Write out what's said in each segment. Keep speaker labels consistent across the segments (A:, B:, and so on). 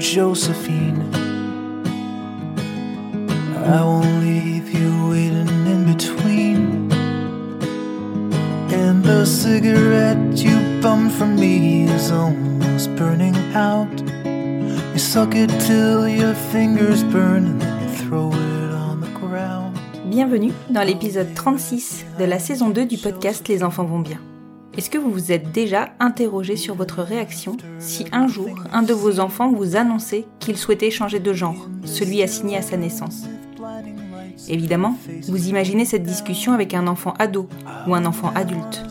A: Josephine. I won't leave you waiting in between. And the cigarette you bummed from me is almost burning out. You suck it till your fingers burn and then throw it on the ground.
B: Bienvenue dans l'épisode 36 de la saison 2 du podcast Les enfants vont bien. Est-ce que vous vous êtes déjà interrogé sur votre réaction si un jour un de vos enfants vous annonçait qu'il souhaitait changer de genre, celui assigné à sa naissance? Évidemment, vous imaginez cette discussion avec un enfant ado ou un enfant adulte.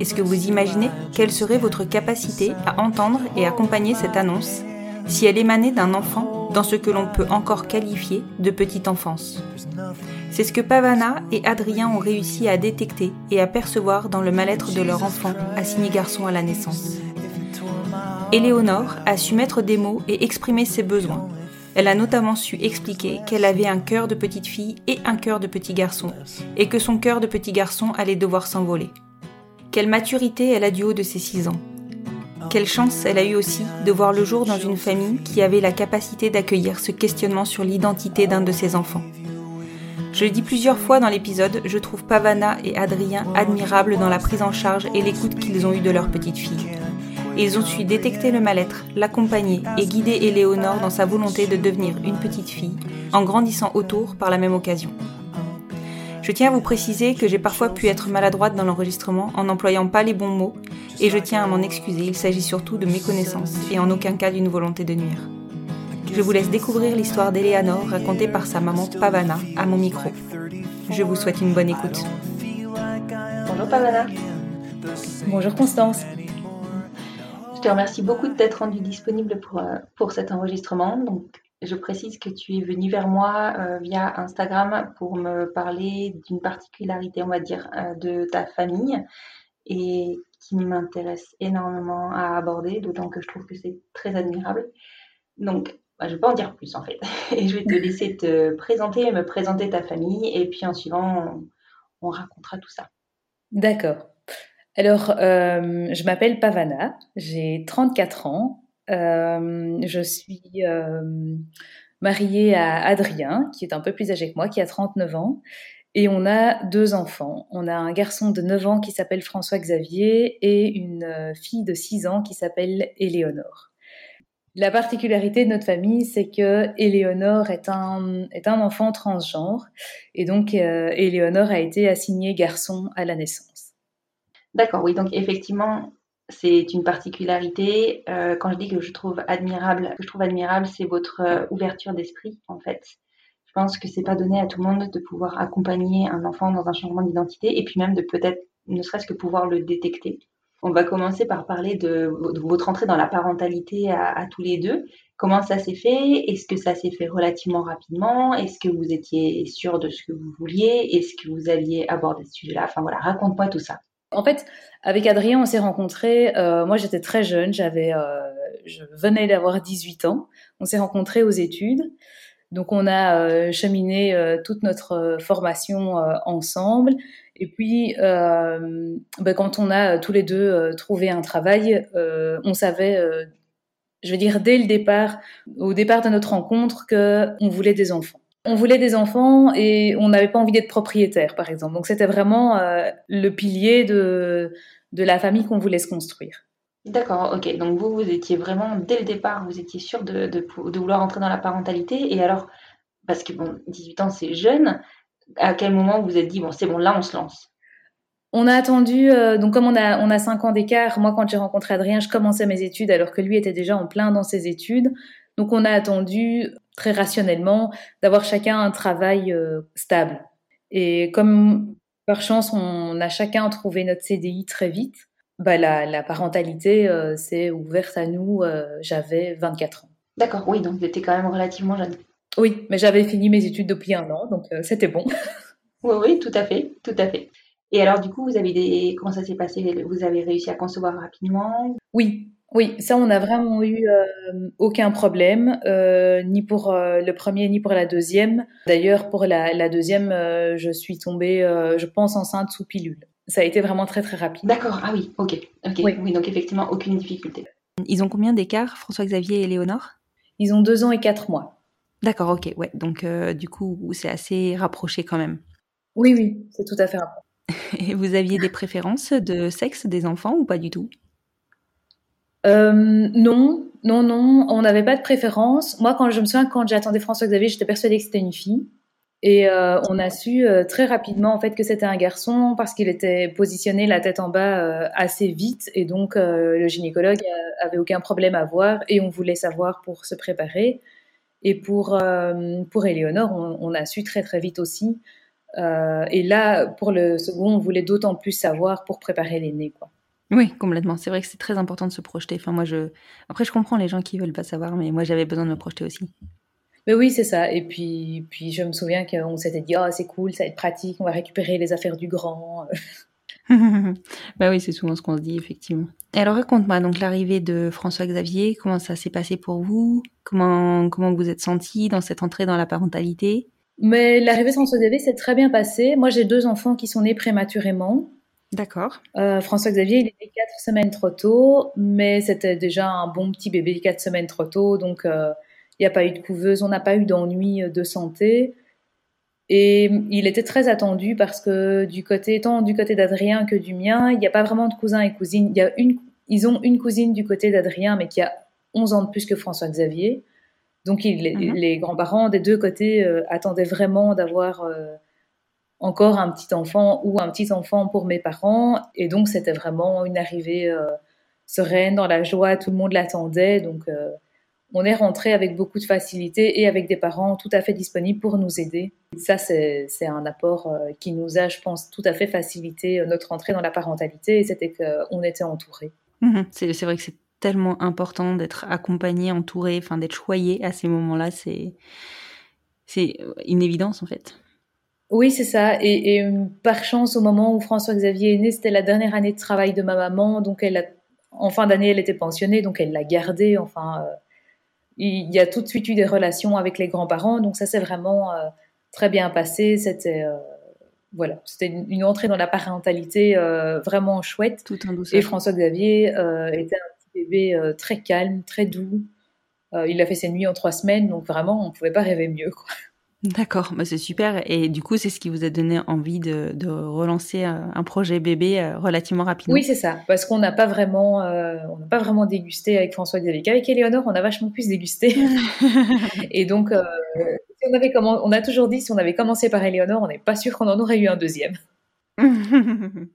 B: Est-ce que vous imaginez quelle serait votre capacité à entendre et accompagner cette annonce si elle émanait d'un enfant dans ce que l'on peut encore qualifier de petite enfance C'est ce que Pavana et Adrien ont réussi à détecter et à percevoir dans le mal-être de leur enfant assigné garçon à la naissance. Éléonore a su mettre des mots et exprimer ses besoins. Elle a notamment su expliquer qu'elle avait un cœur de petite fille et un cœur de petit garçon, et que son cœur de petit garçon allait devoir s'envoler. Quelle maturité elle a du haut de ses 6 ans. Quelle chance elle a eu aussi de voir le jour dans une famille qui avait la capacité d'accueillir ce questionnement sur l'identité d'un de ses enfants. Je le dis plusieurs fois dans l'épisode, je trouve Pavana et Adrien admirables dans la prise en charge et l'écoute qu'ils ont eue de leur petite fille. Ils ont su détecter le mal-être, l'accompagner et guider Éléonore dans sa volonté de devenir une petite fille, en grandissant autour par la même occasion. Je tiens à vous préciser que j'ai parfois pu être maladroite dans l'enregistrement en n'employant pas les bons mots, et je tiens à m'en excuser, il s'agit surtout de méconnaissance et en aucun cas d'une volonté de nuire. Je vous laisse découvrir l'histoire d'Éléonore racontée par sa maman Pavana à mon micro. Je vous souhaite une bonne écoute. Bonjour Pavana.
C: Bonjour Constance.
B: Je te remercie beaucoup de t'être rendue disponible pour, euh, pour cet enregistrement. Donc, je précise que tu es venue vers moi euh, via Instagram pour me parler d'une particularité, on va dire, euh, de ta famille et qui m'intéresse énormément à aborder, d'autant que je trouve que c'est très admirable. Donc, bah, je ne vais pas en dire plus en fait. Et je vais te laisser te présenter et me présenter ta famille. Et puis en suivant, on, on racontera tout ça.
C: D'accord. Alors, euh, je m'appelle Pavana, j'ai 34 ans. Euh, je suis euh, mariée à Adrien, qui est un peu plus âgé que moi, qui a 39 ans. Et on a deux enfants. On a un garçon de 9 ans qui s'appelle François Xavier et une euh, fille de 6 ans qui s'appelle Éléonore. La particularité de notre famille, c'est que Éléonore est un, est un enfant transgenre. Et donc, euh, Éléonore a été assignée garçon à la naissance.
B: D'accord, oui, donc effectivement, c'est une particularité. Euh, quand je dis que je trouve admirable, que je trouve admirable, c'est votre euh, ouverture d'esprit, en fait. Je pense que c'est pas donné à tout le monde de pouvoir accompagner un enfant dans un changement d'identité et puis même de peut-être, ne serait-ce que pouvoir le détecter. On va commencer par parler de, votre entrée dans la parentalité à, à tous les deux. Comment ça s'est fait? Est-ce que ça s'est fait relativement rapidement? Est-ce que vous étiez sûr de ce que vous vouliez? Est-ce que vous alliez aborder ce sujet-là? Enfin voilà, raconte-moi tout ça.
C: En fait, avec Adrien, on s'est rencontrés. Euh, moi, j'étais très jeune, j'avais, euh, je venais d'avoir 18 ans. On s'est rencontrés aux études. Donc, on a euh, cheminé toute notre formation ensemble. Et puis, ben, quand on a tous les deux trouvé un travail, on savait, je veux dire, dès le départ, au départ de notre rencontre, que on voulait des enfants. On voulait des enfants et on n'avait pas envie d'être propriétaire, par exemple. Donc c'était vraiment euh, le pilier de, de la famille qu'on voulait se construire.
D: D'accord, ok. Donc vous, vous étiez vraiment, dès le départ, vous étiez sûr de, de, de vouloir entrer dans la parentalité. Et alors, parce que bon, 18 ans, c'est jeune, à quel moment vous vous êtes dit, bon, c'est bon, là, on se lance?
C: On a attendu, euh, donc comme on a, on a cinq ans d'écart, moi quand j'ai rencontré Adrien, je commençais mes études alors que lui était déjà en plein dans ses études. Donc on a attendu très rationnellement d'avoir chacun un travail euh, stable. Et comme par chance on a chacun trouvé notre CDI très vite, bah la, la parentalité euh, s'est ouverte à nous, j'avais 24 ans.
D: D'accord, oui, donc vous étiez quand même relativement jeune.
C: Oui, mais j'avais fini mes études depuis un an, donc c'était bon.
D: oui, oui, tout à fait, tout à fait. Et alors, du coup, vous avez des... comment ça s'est passé? Vous avez réussi à concevoir rapidement?
C: Oui, oui, ça, on n'a vraiment eu euh, aucun problème, euh, ni pour euh, le premier, ni pour la deuxième. D'ailleurs, pour la, deuxième, je suis tombée, je pense, enceinte sous pilule. Ça a été vraiment très, très rapide.
D: D'accord, ah oui, ok. ok. Oui. oui, donc effectivement, aucune difficulté.
B: Ils ont combien d'écart, François-Xavier et Léonore?
C: Ils ont deux ans et quatre mois.
B: D'accord, ok, ouais. Donc, du coup, c'est assez rapproché quand même.
C: Oui, oui, c'est tout à fait rapproché.
B: Et vous aviez des préférences de sexe des enfants ou pas du tout?
C: Euh, Non, non, non, on n'avait pas de préférence. Moi, quand je me souviens, quand j'attendais François-Xavier, j'étais persuadée que c'était une fille. Et euh, on a su euh, très rapidement en fait que c'était un garçon parce qu'il était positionné la tête en bas assez vite et donc le gynécologue avait aucun problème à voir et on voulait savoir pour se préparer. Et pour pour Éléonore, on, on, a su très très vite aussi euh, et là, pour le second, on voulait d'autant plus savoir pour préparer l'aîné, quoi.
B: Oui, complètement. C'est vrai que c'est très important de se projeter. Enfin, moi, je... Après, je comprends les gens qui veulent pas savoir, mais moi, j'avais besoin de me projeter aussi.
C: Mais oui, c'est ça. Et puis, puis je me souviens qu'on s'était dit, oh, c'est cool, ça va être pratique, on va récupérer les affaires du grand.
B: bah oui, c'est souvent ce qu'on se dit, effectivement. Et alors, raconte-moi, donc, l'arrivée de François-Xavier, comment ça s'est passé pour vous? Comment, comment vous êtes senti dans cette entrée dans la parentalité?
C: Mais l'arrivée sans CDV s'est très bien passée. Moi, j'ai deux enfants qui sont nés prématurément.
B: D'accord.
C: Euh, François-Xavier, il était quatre semaines trop tôt, mais c'était déjà un bon petit bébé quatre semaines trop tôt, donc euh, il n'y a pas eu de couveuse, on n'a pas eu d'ennui de santé. Et il était très attendu parce que du côté, tant du côté d'Adrien que du mien, il n'y a pas vraiment de cousins et cousines. Il y a une, ils ont une cousine du côté d'Adrien, mais qui a 11 ans de plus que François-Xavier. Donc mhm. les, grands-parents des deux côtés euh, attendaient vraiment d'avoir euh, encore un petit enfant ou un petit enfant pour mes parents. Et donc c'était vraiment une arrivée euh, sereine, dans la joie, tout le monde l'attendait. Donc on est rentré avec beaucoup de facilité et avec des parents tout à fait disponibles pour nous aider. Ça, c'est un apport qui nous a, je pense, tout à fait facilité notre entrée dans la parentalité, et c'était qu'on était entourés.
B: Mhm. C'est vrai que c'est tellement important d'être accompagné, entouré, enfin d'être choyé à ces moments-là. C'est une évidence en fait.
C: Oui, c'est ça. Et, euh, par chance, au moment où François-Xavier est né, c'était la dernière année de travail de ma maman. Donc, elle a, en fin d'année, elle était pensionnée, donc elle l'a gardé. Enfin, euh, il y a tout de suite eu des relations avec les grands-parents. Donc, ça s'est vraiment euh, très bien passé. C'était voilà, c'était une, entrée dans la parentalité vraiment chouette.
B: Tout en
C: Et François-Xavier était un bébé euh, très calme, très doux. Il a fait ses nuits en trois semaines, donc vraiment, on ne pouvait pas rêver mieux.
B: D'accord, bah c'est super. Et du coup, c'est ce qui vous a donné envie de, relancer euh, un projet bébé relativement rapidement?
C: Oui, c'est ça, parce qu'on n'a pas vraiment, on n'a pas vraiment dégusté avec François Xavier. Avec Éléonore, on a vachement plus dégusté. et donc, on avait on a toujours dit si on avait commencé par Éléonore, on n'est pas sûr qu'on en aurait eu un deuxième.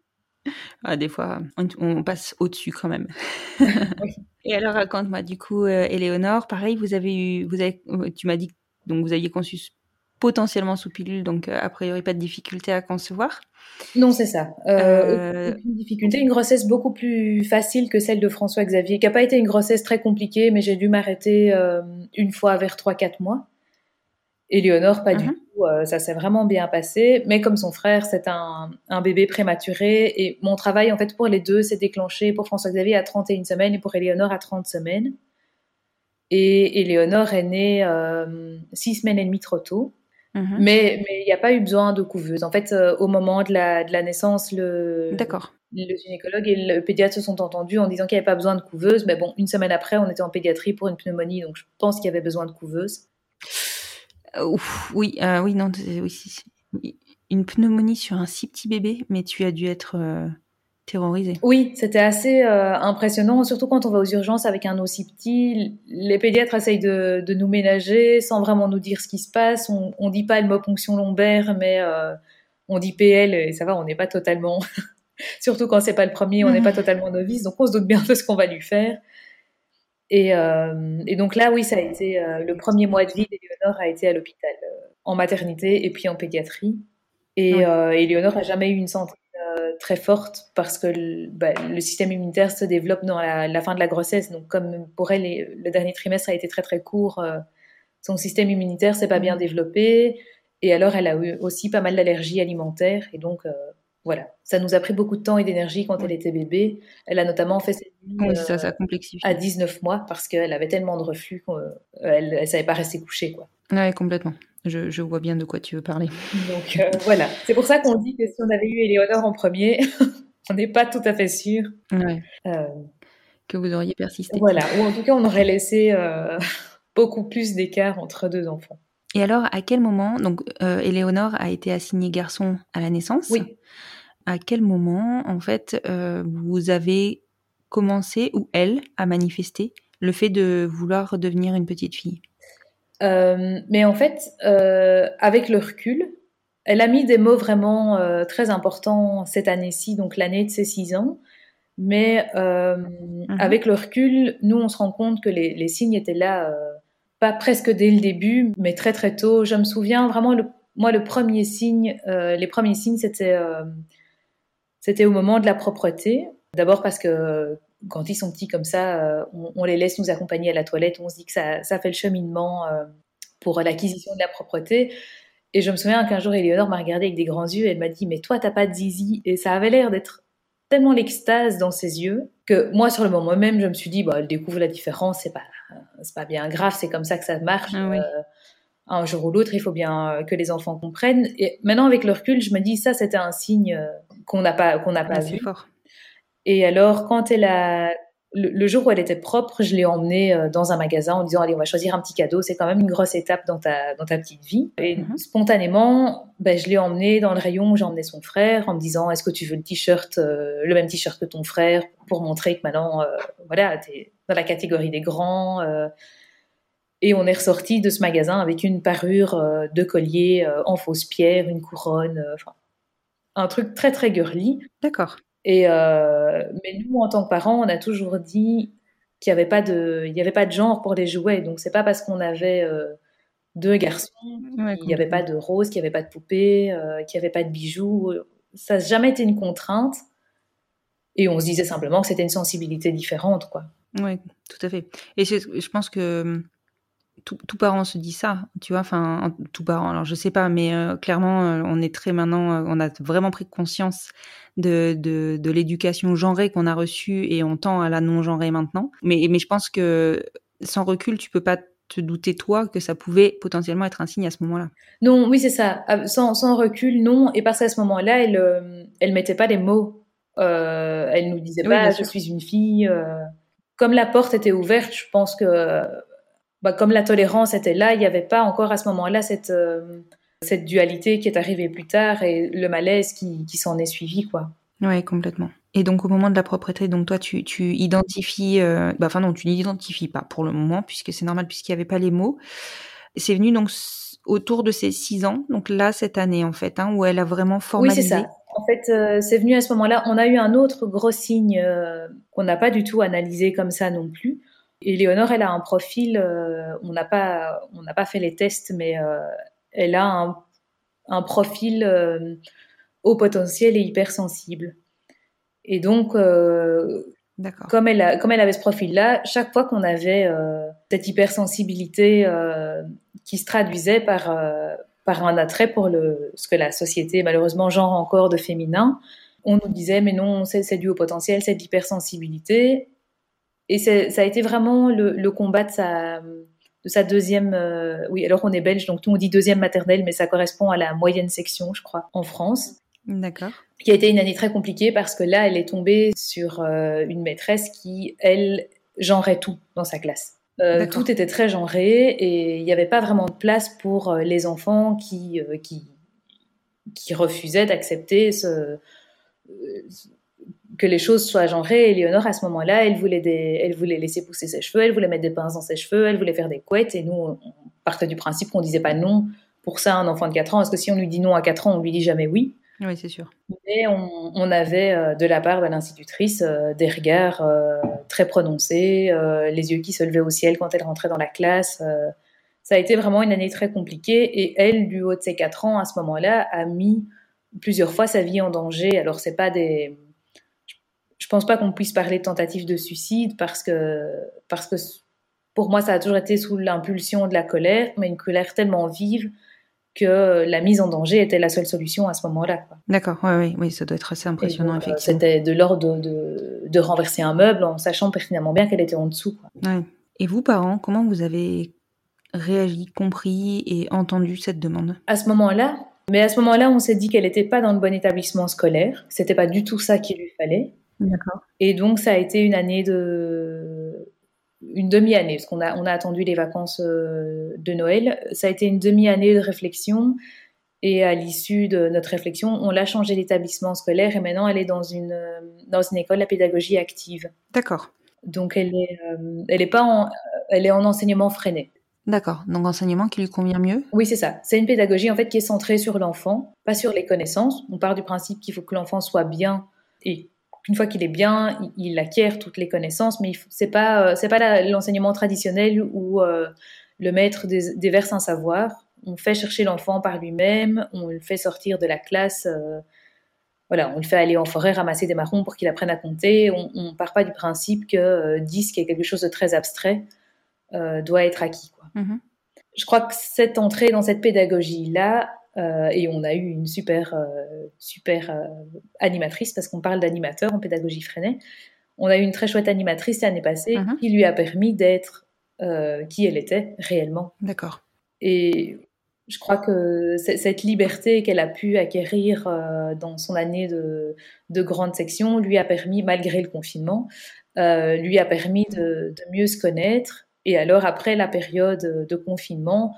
B: Ah, des fois, on, passe au-dessus quand même. Et alors, raconte-moi, du coup, euh, Éléonore, pareil, vous avez eu, vous avez, euh, tu m'as dit donc vous aviez conçu potentiellement sous pilule, donc euh, a priori pas de difficulté à concevoir.
C: Non, c'est ça. Aucune difficulté, une grossesse beaucoup plus facile que celle de François Xavier, qui n'a pas été une grossesse très compliquée, mais j'ai dû m'arrêter une fois vers 3-4 mois. Éléonore, pas du mhm. tout. Euh, ça s'est vraiment bien passé. Mais comme son frère, c'est un, bébé prématuré. Et mon travail, en fait, pour les deux, s'est déclenché pour François-Xavier à 31 semaines et pour Éléonore à 30 semaines. Et Éléonore est née euh, six semaines et demie trop tôt. Mhm. Mais il n'y a pas eu besoin de couveuse. En fait, euh, au moment de la, de la naissance, le, le gynécologue et le pédiatre se sont entendus en disant qu'il n'y avait pas besoin de couveuse. Mais bon, une semaine après, on était en pédiatrie pour une pneumonie, donc je pense qu'il y avait besoin de couveuse.
B: Euh, oui, euh, oui, non, oui, une pneumonie sur un si petit bébé, mais tu as dû être euh,
C: Oui, c'était assez euh, impressionnant, surtout quand on va aux urgences avec un aussi petit. Les pédiatres essayent de, de, nous ménager sans vraiment nous dire ce qui se passe. On, on dit pas le mot ponction lombaire, mais euh, on dit PL et ça va, on n'est pas totalement. surtout quand c'est pas le premier, on n'est pas totalement novice, donc on se doute bien de ce qu'on va lui faire. Et, euh, et, donc là, oui, ça a été euh, le premier mois de vie d'Éléonore a été à l'hôpital, euh, en maternité et puis en pédiatrie. Et ouais. Éléonore a jamais eu une santé très forte parce que le, bah, le, système immunitaire se développe dans la, la, fin de la grossesse. Donc, comme pour elle, le dernier trimestre a été très très court, son système immunitaire s'est pas bien développé. Et alors, elle a eu aussi pas mal d'allergies alimentaires. Et donc, voilà, ça nous a pris beaucoup de temps et d'énergie quand elle était bébé. Elle a notamment fait cette
B: nuit oui, ça, ça complexifie.
C: à 19 mois parce qu'elle avait tellement de reflux qu'elle ne savait pas rester couchée. Quoi.
B: Oui, complètement. Je, je, vois bien de quoi tu veux parler.
C: Donc euh, voilà, c'est pour ça qu'on dit que si on avait eu Éléonore en premier, on n'est pas tout à fait sûr.
B: Ouais. Euh, que vous auriez persisté.
C: Voilà, ou en tout cas on aurait laissé euh, beaucoup plus d'écart entre deux enfants.
B: Et alors, à quel moment, donc Éléonore a été assignée garçon à la naissance?
C: Oui.
B: À quel moment, en fait, vous avez commencé, ou elle, à manifester le fait de vouloir devenir une petite fille?
C: Euh, Mais en fait, euh, avec le recul, elle a mis des mots vraiment euh, très importants cette année-ci, donc l'année de ses six ans. Mais mm -hmm. avec le recul, nous, on se rend compte que les, les signes étaient là pas presque dès le début, mais très très tôt. Je me souviens vraiment, le, moi, le premier signe, les premiers signes, c'était c'était au moment de la propreté. D'abord parce que quand ils sont petits comme ça, euh, on, on, les laisse nous accompagner à la toilette, on se dit que ça, ça fait le cheminement pour l'acquisition de la propreté. Et je me souviens qu'un jour, Éléonore m'a regardé avec des grands yeux et elle m'a dit Mais toi, t'as pas de zizi Et ça avait l'air d'être tellement l'extase dans ses yeux que moi, sur le moment même, je me suis dit bah, Elle découvre la différence, c'est pas c'est pas bien grave, c'est comme ça que ça marche.
B: Ah oui.
C: euh, un jour ou l'autre, il faut bien que les enfants comprennent. Et maintenant, avec le recul, je me dis ça, c'était un signe qu'on n'a pas qu'on n'a pas vu.
B: Fort.
C: Et alors, quand elle a le, le jour où elle était propre, je l'ai emmenée dans un magasin en disant allez, on va choisir un petit cadeau. C'est quand même une grosse étape dans ta dans ta petite vie. Et
B: Mhm.
C: mm -hmm. spontanément, ben, je l'ai emmenée dans le rayon où j'ai emmené son frère en me disant est-ce que tu veux le t-shirt, euh, le même t-shirt que ton frère, pour montrer que maintenant, euh, voilà, t'es dans la catégorie des grands. Euh, et on est ressorti de ce magasin avec une parure euh, de collier euh, en fausse pierre, une couronne, enfin un truc très très girly.
B: D'accord.
C: Et euh, mais nous, en tant que parents, on a toujours dit qu'il n'y avait pas de, il y avait pas de genre pour les jouets. Donc c'est pas parce qu'on avait euh, deux garçons,
B: Ouais,
C: qu'il n'y avait pas de rose, qu'il n'y avait pas de poupée, euh, qu'il n'y avait pas de bijoux. Ça n'a jamais été une contrainte. Et on se disait simplement que c'était une sensibilité différente, quoi.
B: Oui, tout à fait. Et je, je pense que hum, tout, tout, parent se dit ça, tu vois, enfin, tout parent, alors je sais pas, mais euh, clairement, euh, on est très maintenant, euh, on a vraiment pris conscience de, de, de l'éducation genrée qu'on a reçue et on tend à la non-genrée maintenant. Mais, mais je pense que sans recul, tu peux pas te douter, toi, que ça pouvait potentiellement être un signe à ce moment-là.
C: Non, oui, c'est ça. Sans, sans, recul, non. Et parce qu'à ce moment-là, elle, elle mettait pas les mots. Elle nous disait
B: Oui,
C: pas, je suis une fille. Comme la porte était ouverte, je pense que, bah, comme la tolérance était là, il n'y avait pas encore à ce moment-là cette, euh, cette dualité qui est arrivée plus tard et le malaise qui, qui s'en est suivi, quoi.
B: Oui, complètement. Et donc, au moment de la propreté, donc toi, tu, tu identifies, euh, bah, enfin non, tu n'identifies pas pour le moment, puisque c'est normal, puisqu'il n'y avait pas les mots. C'est venu donc autour de ses six ans, donc là, cette année, en fait, hein, où elle a vraiment
C: Oui,
B: formalisé.
C: c'est ça. En fait, euh, c'est venu à ce moment-là. On a eu un autre gros signe euh, qu'on n'a pas du tout analysé comme ça non plus. Et Léonore, elle a un profil, euh, on n'a pas, on n'a pas fait les tests, mais euh, elle a un, un profil euh, haut potentiel et hypersensible. Et donc, comme elle, a- comme elle avait ce profil-là, chaque fois qu'on avait cette hypersensibilité qui se traduisait par, par un attrait pour le, ce que la société, malheureusement, genre encore de féminin, on nous disait, mais non, c'est c'est dû au potentiel, c'est de l'hypersensibilité. Et ça a été vraiment le, le combat de sa, de sa deuxième... euh, oui, alors on est belge, donc nous on dit deuxième maternelle, mais ça correspond à la moyenne section, je crois, en France
B: D'accord.
C: qui a été une année très compliquée parce que là, elle est tombée sur euh, une maîtresse qui, elle, genrait tout dans sa classe. Euh, tout était très genré et il n'y avait pas vraiment de place pour les enfants qui, qui, qui refusaient d'accepter ce, que les choses soient genrées. Léonore, à ce moment-là, elle voulait, des, elle voulait laisser pousser ses cheveux, elle voulait mettre des pinces dans ses cheveux, elle voulait faire des couettes. Et nous, on partait du principe qu'on disait pas non pour ça à un enfant de 4 ans. Parce que si on lui dit non à 4 ans, on lui dit jamais oui.
B: Oui, c'est sûr.
C: Mais on, on avait euh, de la part de l'institutrice euh, des regards euh, très prononcés, les yeux qui se levaient au ciel quand elle rentrait dans la classe. ça a été vraiment une année très compliquée. Et elle, du haut de ses 4 ans, à ce moment-là, a mis plusieurs fois sa vie en danger. Alors, c'est pas des. Je pense pas qu'on puisse parler de tentative de suicide parce que, parce que pour moi, ça a toujours été sous l'impulsion de la colère, mais une colère tellement vive que la mise en danger était la seule solution à ce moment-là.
B: D'accord, oui, oui, oui, ça doit être assez impressionnant,
C: donc, euh,
B: effectivement.
C: C'était de l'ordre de, de, de renverser un meuble en sachant pertinemment bien qu'elle était en dessous. quoi.
B: Ouais. Et vous, parents, comment vous avez réagi, compris et entendu cette demande?
C: À ce moment-là, mais à ce moment-là, on s'est dit qu'elle n'était pas dans le bon établissement scolaire, c'était pas du tout ça qu'il lui fallait. Et donc, ça a été une année de. Une demi-année, parce qu'on a, on a attendu les vacances euh, de Noël. Ça a été une demi-année de réflexion. Et à l'issue de notre réflexion, on l'a changé d'établissement scolaire et maintenant elle est dans une, dans une école à pédagogie active.
B: D'accord.
C: Donc elle est, euh, elle est pas en, elle est en enseignement freiné.
B: D'accord. Donc, enseignement qui lui convient mieux?
C: Oui, c'est ça. C'est une pédagogie en fait qui est centrée sur l'enfant, pas sur les connaissances. On part du principe qu'il faut que l'enfant soit bien et qu'une fois qu'il est bien, il, il acquiert toutes les connaissances. Mais c'est pas, euh, c'est pas l'enseignement traditionnel où euh, le maître déverse un savoir. On fait chercher l'enfant par lui-même, on le fait sortir de la classe. euh, voilà, on le fait aller en forêt ramasser des marrons pour qu'il apprenne à compter. On, on part pas du principe que euh, 10, qui est quelque chose de très abstrait, euh, doit être acquis. Quoi
B: Mhm.
C: je crois que cette entrée dans cette pédagogie-là, euh, et on a eu une super, euh, super euh, animatrice, parce qu'on parle d'animateur en pédagogie freinée, on a eu une très chouette animatrice l'année passée
B: Mhm.
C: qui lui a permis d'être qui elle était réellement.
B: D'accord.
C: Et je crois que cette liberté qu'elle a pu acquérir dans son année de, de grande section lui a permis, malgré le confinement, lui a permis de, de mieux se connaître. Et alors, après la période de confinement,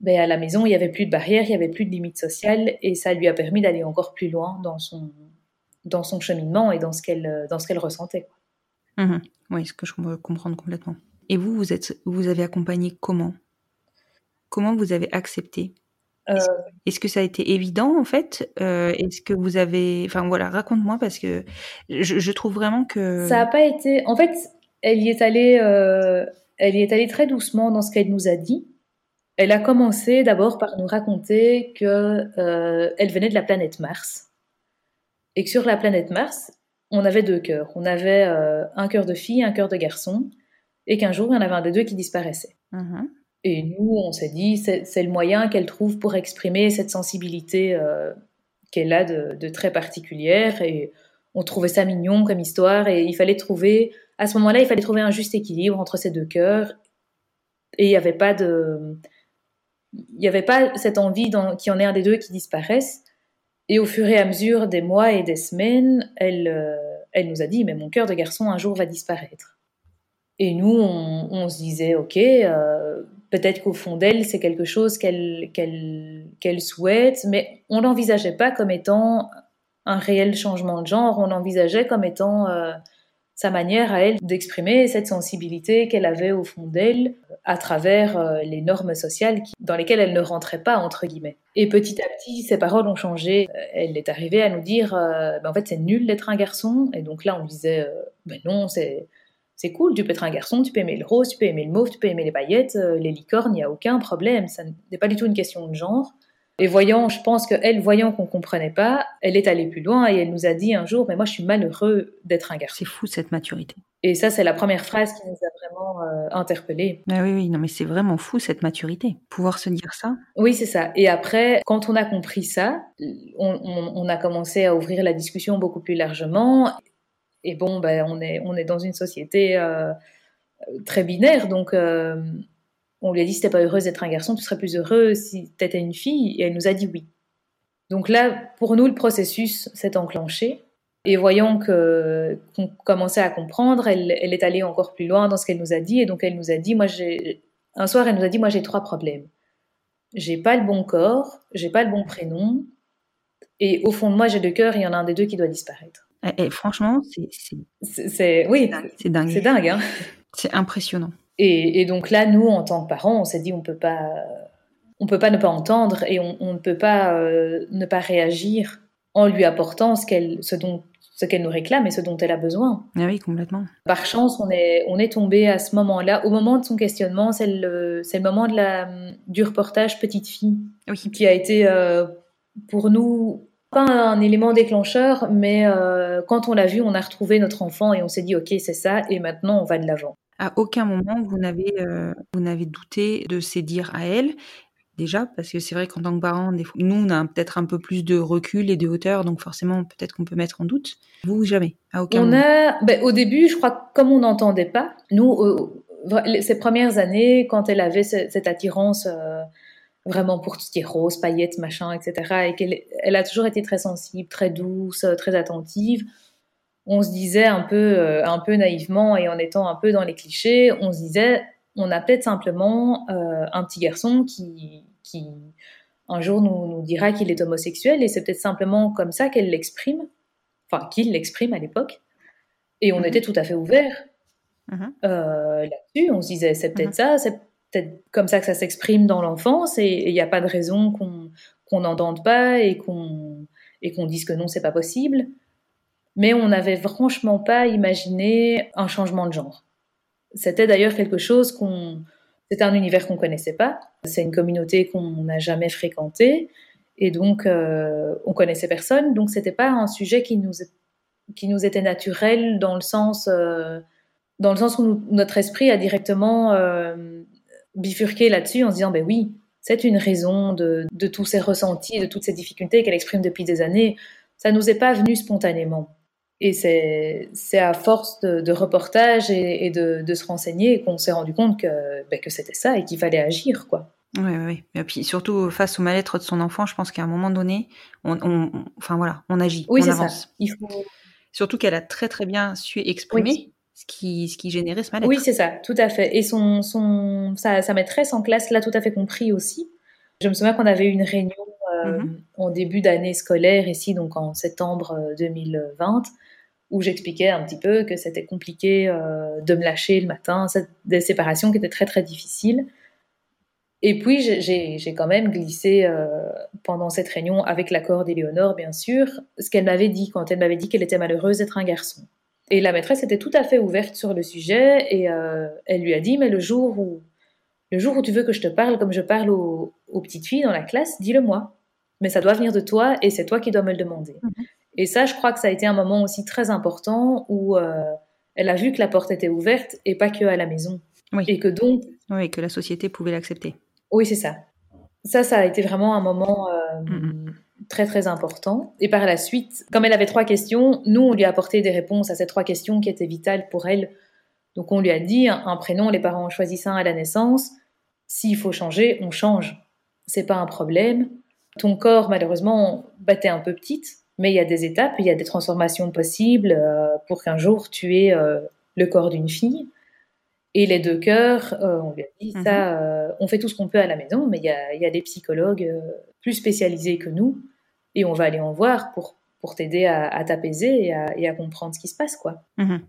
C: ben, à la maison, il n'y avait plus de barrières, il n'y avait plus de limites sociales, et ça lui a permis d'aller encore plus loin dans son, dans son cheminement et dans ce qu'elle dans ce qu'elle ressentait.
B: Mhm. Oui, ce que je peux comprendre complètement. Et vous, vous êtes, vous avez accompagné comment? Comment vous avez accepté?
C: Euh,
B: Est-ce que ça a été évident en fait? Euh, Est-ce que vous avez, enfin voilà, raconte-moi parce que je, je trouve vraiment que
C: Ça n'a pas été. En fait, elle y est allée, euh, elle y est allée très doucement dans ce qu'elle nous a dit. Elle a commencé d'abord par nous raconter que euh, venait de la planète Mars et que sur la planète Mars, on avait deux cœurs. On avait euh, un cœur de fille, un cœur de garçon, et qu'un jour il y en avait un des deux qui disparaissait.
B: Mhm.
C: Et nous, on s'est dit, c'est c'est le moyen qu'elle trouve pour exprimer cette sensibilité euh, qu'elle a de, de très particulière. Et on trouvait ça mignon comme histoire. Et il fallait trouver, à ce moment-là, il fallait trouver un juste équilibre entre ces deux cœurs. Et il n'y avait pas de. Il n'y avait pas cette envie qu'il y en ait un des deux qui disparaisse. Et au fur et à mesure des mois et des semaines, elle, euh, elle nous a dit, mais mon cœur de garçon un jour va disparaître. Et nous, on, se disait, ok, euh, peut-être qu'au fond d'elle, c'est quelque chose qu'elle qu'elle qu'elle souhaite, mais on l'envisageait pas comme étant un réel changement de genre, on l'envisageait comme étant euh, sa manière à elle d'exprimer cette sensibilité qu'elle avait au fond d'elle à travers euh, les normes sociales dans lesquelles elle ne rentrait pas, entre guillemets. Et petit à petit, ses paroles ont changé. Euh, Elle est arrivée à nous dire, euh, Ben, en fait, c'est nul d'être un garçon. Et donc là, on disait, euh, ben non, c'est c'est cool, tu peux être un garçon, tu peux aimer le rose, tu peux aimer le mauve, tu peux aimer les paillettes, euh, les licornes, il n'y a aucun problème. Ça n'est pas du tout une question de genre. Et voyant, je pense qu'elle, voyant qu'on comprenait pas, elle est allée plus loin et elle nous a dit un jour, mais moi je suis malheureux d'être un garçon.
B: c'est fou cette maturité.
C: Et ça, c'est la première phrase qui nous a vraiment euh, interpellés.
B: Ah oui, oui, non mais c'est vraiment fou cette maturité. Pouvoir se dire ça.
C: Oui, c'est ça. Et après, quand on a compris ça, on, on- on a commencé à ouvrir la discussion beaucoup plus largement. Et bon, ben, on, est, on est dans une société euh, très binaire, donc euh, on lui a dit si t'es pas heureuse d'être un garçon, tu serais plus heureux si t'étais une fille. Et elle nous a dit oui. Donc là, pour nous, le processus s'est enclenché. Et voyant que qu'on commençait à comprendre, elle, elle est allée encore plus loin dans ce qu'elle nous a dit. Et donc elle nous a dit, moi j'ai un soir, elle nous a dit, moi j'ai trois problèmes. J'ai pas le bon corps, j'ai pas le bon prénom, et au fond de moi j'ai deux cœurs, il y en a un des deux qui doit disparaître.
B: Et, franchement,
C: c'est oui,
B: c'est dingue.
C: C'est dingue. Hein
B: c'est impressionnant.
C: Et, et, donc là, nous, en tant que parents, on s'est dit on peut pas, on peut pas ne pas entendre et on, on ne peut pas euh, ne pas réagir en lui apportant ce qu'elle, ce dont ce qu'elle nous réclame et ce dont elle a besoin.
B: Ah oui, complètement.
C: Par chance, on est, on est tombé à ce moment-là, au moment de son questionnement, c'est le, c'est le moment de la, du reportage Petite fille,
B: oui.
C: qui a été euh, pour nous pas un élément déclencheur, mais euh, quand on l'a vu, on a retrouvé notre enfant et on s'est dit ok, c'est ça, et maintenant on va de l'avant.
B: À aucun moment vous n'avez euh, vous n'avez douté de ses dires à elle déjà parce que c'est vrai qu'en tant que parent, nous on a peut-être un peu plus de recul et de hauteur, donc forcément peut-être qu'on peut mettre en doute. Vous jamais, à aucun
C: on
B: moment.
C: A, ben, au début, je crois comme on n'entendait pas, nous euh, ces premières années, quand elle avait cette attirance euh, vraiment pour tout ce qui est rose, paillettes, machin, etc., et qu'elle elle a toujours été très sensible, très douce, très attentive. On se disait un peu, euh, un peu naïvement et en étant un peu dans les clichés, on se disait, on a peut-être simplement euh, un petit garçon qui, qui un jour nous, nous dira qu'il est homosexuel et c'est peut-être simplement comme ça qu'elle l'exprime, enfin qu'il l'exprime à l'époque. Et on
B: Mhm.
C: était tout à fait ouvert
B: Mhm.
C: euh, là-dessus. On se disait c'est peut-être
B: Mhm.
C: ça, c'est peut-être comme ça que ça s'exprime dans l'enfance et il n'y a pas de raison qu'on qu'on n'entende pas et qu'on et qu'on dise que non c'est pas possible. Mais on n'avait franchement pas imaginé un changement de genre. C'était d'ailleurs quelque chose qu'on c'était un univers qu'on connaissait pas. C'est une communauté qu'on n'a jamais fréquentée et donc euh, on connaissait personne. Donc c'était pas un sujet qui nous qui nous était naturel dans le sens euh, dans le sens où notre esprit a directement euh, bifurqué là-dessus en se disant ben oui c'est une raison de, de tous ces ressentis, de toutes ces difficultés qu'elle exprime depuis des années. Ça nous est pas venu spontanément. Et c'est c'est à force de, de reportages et, et de, de se renseigner qu'on s'est rendu compte que, ben, que c'était ça et qu'il fallait agir. quoi.
B: Ouais, ouais. Et puis surtout face au mal-être de son enfant, je pense qu'à un moment donné, on, on- on- enfin voilà, on agit,
C: Oui,
B: on
C: c'est ça.
B: avance.
C: Il faut...
B: Surtout qu'elle a très très bien su exprimer
C: Oui.
B: ce qui ce qui générait ce mal-être.
C: Oui, c'est ça, tout à fait. Et son, son, sa, sa maîtresse en classe l'a tout à fait compris aussi. Je me souviens qu'on avait eu une réunion euh,
B: Mhm.
C: en début d'année scolaire ici, donc en septembre euh, 2020, où j'expliquais un petit peu que c'était compliqué euh, de me lâcher le matin, des séparations qui étaient très très difficiles. Et puis j'ai- quand même glissé euh, pendant cette réunion, avec l'accord d'Éléonore bien sûr, ce qu'elle m'avait dit quand elle m'avait dit qu'elle était malheureuse d'être un garçon. Et la maîtresse était tout à fait ouverte sur le sujet et euh, elle lui a dit mais le jour où le jour où tu veux que je te parle comme je parle aux, petites filles dans la classe, dis-le-moi. Mais ça doit venir de toi et c'est toi qui dois me le demander.
B: Mhm.
C: Et ça, je crois que ça a été un moment aussi très important où euh, elle a vu que la porte était ouverte et pas que à la maison.
B: Oui.
C: Et que donc,
B: Oui, que la société pouvait l'accepter.
C: oui, c'est ça. Ça, ça a été vraiment un moment euh, très très important. Et par la suite, comme elle avait trois questions, nous on lui a apporté des réponses à ces trois questions qui étaient vitales pour elle. Donc on lui a dit un, prénom, les parents en choisissent un à la naissance. S'il faut changer, on change. C'est pas un problème. Ton corps, malheureusement, t'es un peu petite, mais il y a des étapes, il y a des transformations possibles euh, pour qu'un jour tu aies euh, le corps d'une fille. Et les deux cœurs, euh, on lui a dit
B: Mhm.
C: ça, on fait tout ce qu'on peut à la maison, mais il y a, il y a des psychologues plus spécialisés que nous, et on va aller en voir pour, pour t'aider à, à t'apaiser et à, et à comprendre ce qui se passe, quoi.
B: Mhm.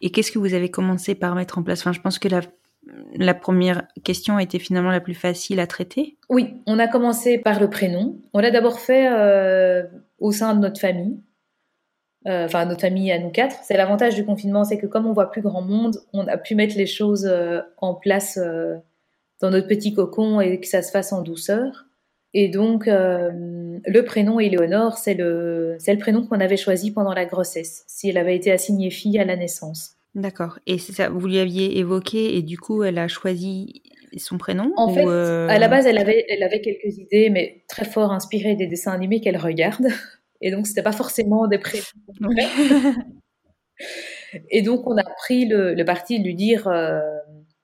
B: Et qu'est-ce que vous avez commencé par mettre en place? Enfin, je pense que la la première question a été finalement la plus facile à traiter.
C: Oui, on a commencé par le prénom. On l'a d'abord fait euh, au sein de notre famille, Euh, enfin notre famille à nous quatre. C'est l'avantage du confinement, c'est que comme on voit plus grand monde, on a pu mettre les choses euh, en place euh, dans notre petit cocon et que ça se fasse en douceur. Et donc, le prénom Éléonore, c'est le, c'est le prénom qu'on avait choisi pendant la grossesse, si elle avait été assignée fille à la naissance.
B: D'accord. Et ça, vous lui aviez évoqué et du coup, elle a choisi son prénom
C: En
B: ou,
C: fait,
B: euh,
C: à la base, elle avait, elle avait quelques idées, mais très fort inspirées des dessins animés qu'elle regarde. Et donc, c'était pas forcément des prénoms.
B: Oui.
C: Et donc, on a pris le, le parti de lui dire, euh,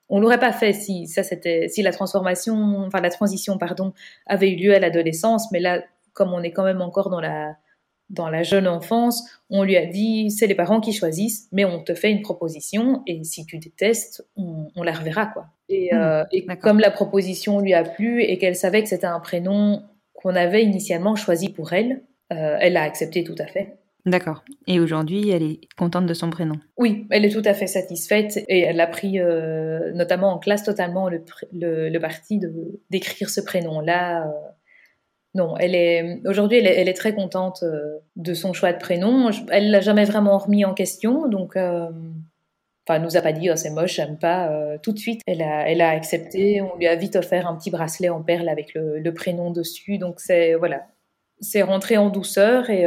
C: on l'aurait pas fait si ça c'était, si la transformation, enfin la transition, pardon, avait eu lieu à l'adolescence. Mais là, comme on est quand même encore dans la dans la jeune enfance, on lui a dit, c'est les parents qui choisissent, mais on te fait une proposition et si tu détestes, on, on la reverra quoi. Et,
B: Mmh,
C: euh, et comme la proposition lui a plu et qu'elle savait que c'était un prénom qu'on avait initialement choisi pour elle, euh, elle a accepté tout à fait.
B: D'accord. Et aujourd'hui, elle est contente de son prénom
C: Oui, elle est tout à fait satisfaite et elle a pris, euh, notamment en classe, totalement le, le, parti d'écrire ce prénom-là. Euh. non, elle est aujourd'hui, elle, est très contente euh, de son choix de prénom. Elle l'a jamais vraiment remis en question, donc. Enfin, elle nous a pas dit oh, c'est moche, j'aime pas. tout de suite, elle a, elle a accepté. On lui a vite offert un petit bracelet en perles avec le, prénom dessus. Donc c'est voilà, c'est rentré en douceur et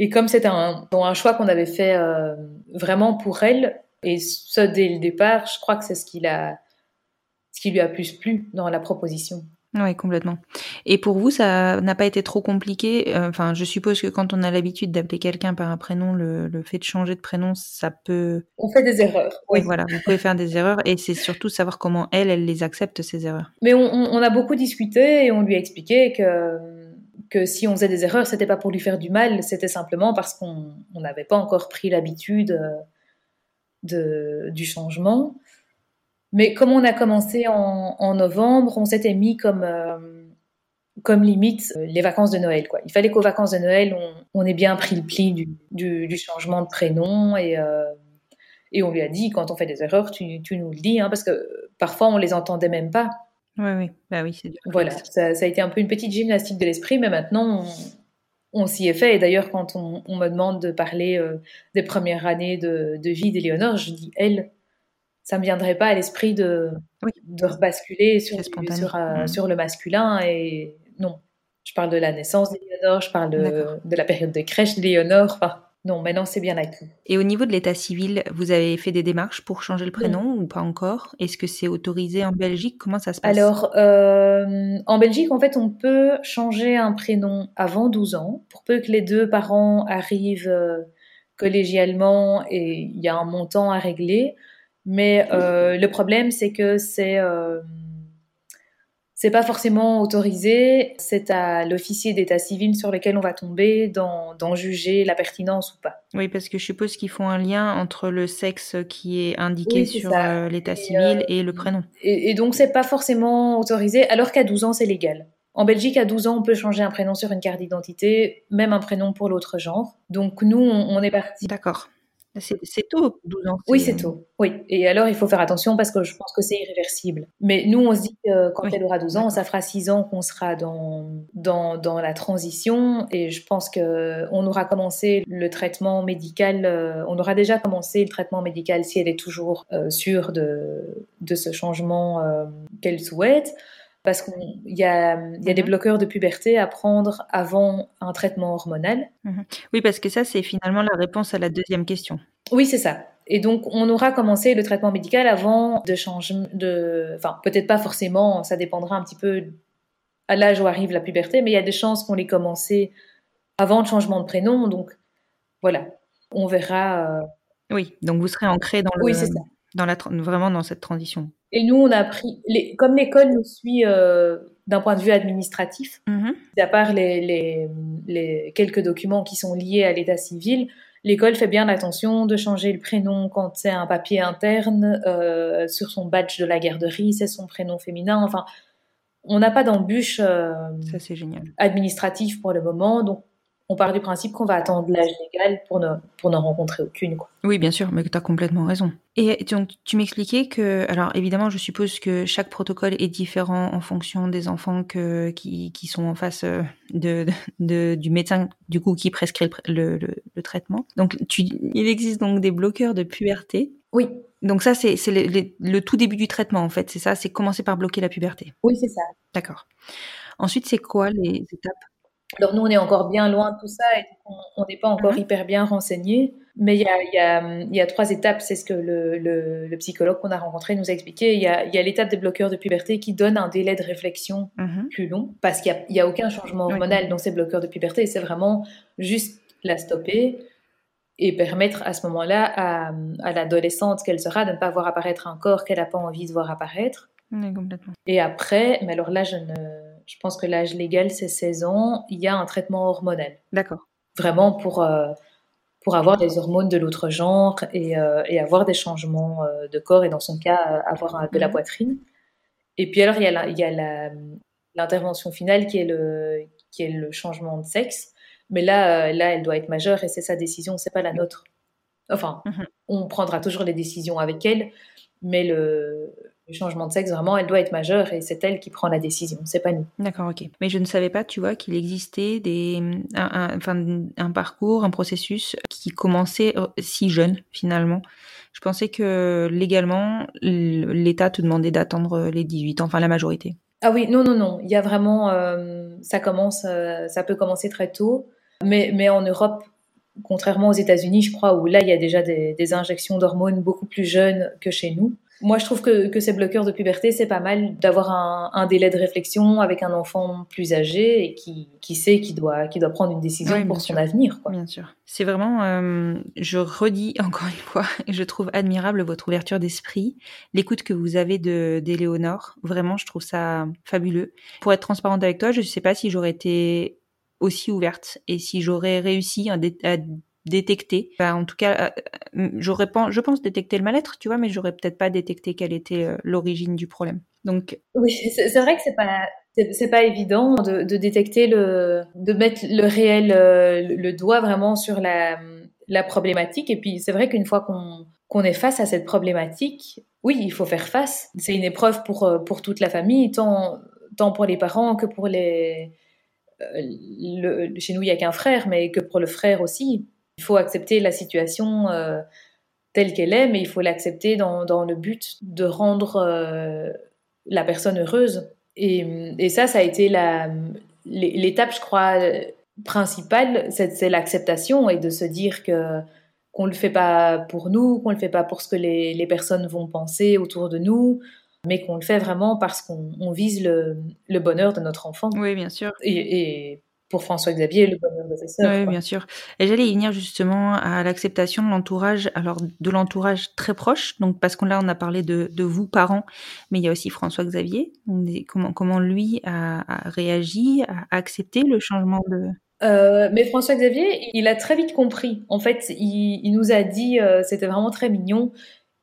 C: et comme c'était un, un choix qu'on avait fait euh, vraiment pour elle, et ça dès le départ, je crois que c'est ce qui, ce qui lui a plus plu dans la proposition.
B: Oui, complètement. Et pour vous, ça n'a pas été trop compliqué euh, Enfin, je suppose que quand on a l'habitude d'appeler quelqu'un par un prénom, le, fait de changer de prénom, ça peut...
C: On fait des erreurs.
B: Oui, voilà, vous pouvez faire des erreurs. Et c'est surtout savoir comment elle, elle les accepte, ces erreurs.
C: Mais on, on a beaucoup discuté et on lui a expliqué que que si on faisait des erreurs, c'était pas pour lui faire du mal, c'était simplement parce qu'on n'avait pas encore pris l'habitude euh, de, du changement. Mais comme on a commencé en, novembre, on s'était mis comme, euh, comme limite euh, les vacances de Noël. Quoi. Il fallait qu'aux vacances de Noël, on, ait bien pris le pli du, du, changement de prénom et, et on lui a dit quand on fait des erreurs, tu, tu nous le dis, hein, parce que parfois on les entendait même pas.
B: Oui, oui, bah oui, c'est
C: Voilà, ça, a été un peu une petite gymnastique de l'esprit, mais maintenant on, s'y est fait. Et d'ailleurs, quand on, me demande de parler euh, des premières années de, vie d'Éléonore, je dis elle. Ça me viendrait pas à l'esprit de, de rebasculer sur, sur, euh, mmh. sur, le masculin. Et non, je parle de la naissance d'Éléonore, je parle de, de, la période de crèche d'Éléonore. Enfin, non, maintenant c'est bien acquis.
B: Et au niveau de l'état civil, vous avez fait des démarches pour changer le prénom ou pas encore? Est-ce que c'est autorisé en Belgique? Comment ça se passe?
C: Alors, euh, en Belgique, en fait, on peut changer un prénom avant 12 ans, pour peu que les deux parents arrivent euh, collégialement et il y a un montant à régler. Mais euh, le problème, c'est que c'est c'est pas forcément autorisé, c'est à l'officier d'état civil sur lequel on va tomber d'en juger la pertinence ou pas.
B: Oui, parce que je suppose qu'ils font un lien entre le sexe qui est indiqué sur euh, l'état civil euh, et le prénom.
C: Et, et donc c'est pas forcément autorisé, alors qu'à 12 ans c'est légal. En Belgique, à 12 ans, on peut changer un prénom sur une carte d'identité, même un prénom pour l'autre genre. Donc nous, on est parti.
B: D'accord. C'est tôt, 12 ans.
C: Oui, c'est tôt. Oui. Et alors, il faut faire attention parce que je pense que c'est irréversible. Mais nous, on se dit que quand elle aura 12 ans, ça fera 6 ans qu'on sera dans, dans, dans, la transition. Et je pense qu'on aura commencé le traitement médical. Euh, on aura déjà commencé le traitement médical si elle est toujours euh, sûre de, de ce changement euh, qu'elle souhaite parce qu'il y a, y a des mhm. bloqueurs de puberté à prendre avant un traitement hormonal.
B: Mhm. Oui, parce que ça, c'est finalement la réponse à la deuxième question.
C: Oui, c'est ça. Et donc, on aura commencé le traitement médical avant de changer, de, enfin, peut-être pas forcément, ça dépendra un petit peu à l'âge où arrive la puberté, mais il y a des chances qu'on l'ait commencé avant le changement de prénom. Donc, voilà, on verra. Euh,
B: oui, donc vous serez ancré dans le.
C: Oui, c'est ça.
B: Dans la, vraiment dans cette transition.
C: Et nous, on a pris, les, comme l'école nous suit euh, d'un point de vue administratif, mm à part les, les, les, quelques documents qui sont liés à l'état civil, l'école fait bien attention de changer le prénom quand c'est un papier interne, euh, sur son badge de la garderie, c'est son prénom féminin. Enfin, on n'a pas d'embûche euh, administrative pour le moment, donc on part du principe qu'on va attendre l'âge légal pour ne, pour n'en rencontrer aucune. Quoi.
B: Oui, bien sûr, mais tu as complètement raison. Et donc, tu m'expliquais que, alors évidemment, je suppose que chaque protocole est différent en fonction des enfants que, qui, qui sont en face euh, de, de, du médecin, du coup, qui prescrit le, le, traitement. Donc, tu, il existe donc des bloqueurs de puberté.
C: Oui.
B: Donc ça, c'est, c'est le, tout début du traitement, en fait. C'est ça, c'est commencer par bloquer la puberté.
C: Oui, c'est ça.
B: D'accord. Ensuite, c'est quoi les étapes
C: alors nous, on est encore bien loin de tout ça et on n'est pas encore mhm. hyper bien renseigné. Mais il y a, y, a, y a, trois étapes, c'est ce que le, le, psychologue qu'on a rencontré nous a expliqué. Il y a, y a l'étape des bloqueurs de puberté qui donne un délai de réflexion mhm. plus long parce qu'il n'y a, aucun changement hormonal dans ces bloqueurs de puberté. C'est vraiment juste la stopper et permettre à ce moment-là à, à l'adolescente qu'elle sera de ne pas voir apparaître un corps qu'elle n'a pas envie de voir apparaître.
B: complètement.
C: Et après, mais alors là, je ne je pense que l'âge légal, c'est 16 ans. Il y a un traitement hormonal.
B: D'accord.
C: Vraiment pour, euh, pour avoir des hormones de l'autre genre et, euh, et, avoir des changements euh, de corps et dans son cas, avoir de la mhm. poitrine. Et puis alors, il y a, l'intervention finale qui est, le, qui est le changement de sexe. Mais là, là, elle doit être majeure et c'est sa décision, c'est pas la nôtre. Enfin, mhm. on prendra toujours les décisions avec elle, mais le, changement de sexe, vraiment, elle doit être majeure et c'est elle qui prend la décision, c'est pas nous.
B: D'accord, ok. Mais je ne savais pas, tu vois, qu'il existait des, un, un parcours, un processus qui commençait euh, si jeune, finalement. Je pensais que légalement, l'État te demandait d'attendre les 18 ans, enfin la majorité.
C: Ah oui, non, non, non. Il y a vraiment, euh, ça commence, euh, ça peut commencer très tôt, mais, mais en Europe, contrairement aux États-Unis, je crois, où là, il y a déjà des, injections d'hormones beaucoup plus jeunes que chez nous. Moi, je trouve que, ces bloqueurs de puberté, c'est pas mal d'avoir un, délai de réflexion avec un enfant plus âgé et qui, qui sait qu'il doit, qui doit prendre une décision pour son avenir.
B: Bien sûr. C'est vraiment, euh, je redis encore une fois, je trouve admirable votre ouverture d'esprit, l'écoute que vous avez de d'Éléonore. Vraiment, je trouve ça fabuleux. Pour être transparente avec toi, je ne sais pas si j'aurais été aussi ouverte et si j'aurais réussi à, détecter, en tout cas, euh, j'aurais pas, je pense détecter le mal-être, tu vois, mais j'aurais peut-être pas détecté quelle était euh, l'origine du problème. Donc
C: oui, c'est vrai que c'est pas c'est pas évident de, détecter le de mettre le réel euh, le doigt vraiment sur la la problématique et puis c'est vrai qu'une fois qu'on qu'on est face à cette problématique, oui, il faut faire face. C'est une épreuve pour pour toute la famille, tant tant pour les parents que pour les le, chez nous, il n'y a qu'un frère, mais que pour le frère aussi. Il faut accepter la situation euh, telle qu'elle est, mais il faut l'accepter dans, dans, le but de rendre euh, la personne heureuse. Et, et, ça, ça a été l'étape, je crois, principale, c'est l'acceptation et de se dire que qu'on le fait pas pour nous, qu'on le fait pas pour ce que les, les personnes vont penser autour de nous, mais qu'on le fait vraiment parce qu'on vise le, le, bonheur de notre enfant.
B: Oui, bien sûr.
C: Et, et pour François-Xavier, le bonheur de ses sœurs.
B: Oui, bien sûr. Et j'allais y venir justement à l'acceptation de l'entourage, alors de l'entourage très proche, donc parce qu'on là on a parlé de, de, vous parents, mais il y a aussi François-Xavier. Comment comment lui a, a, réagi, a accepté le changement de
C: euh, mais François-Xavier, il a très vite compris. En fait, il, il nous a dit, euh, c'était vraiment très mignon.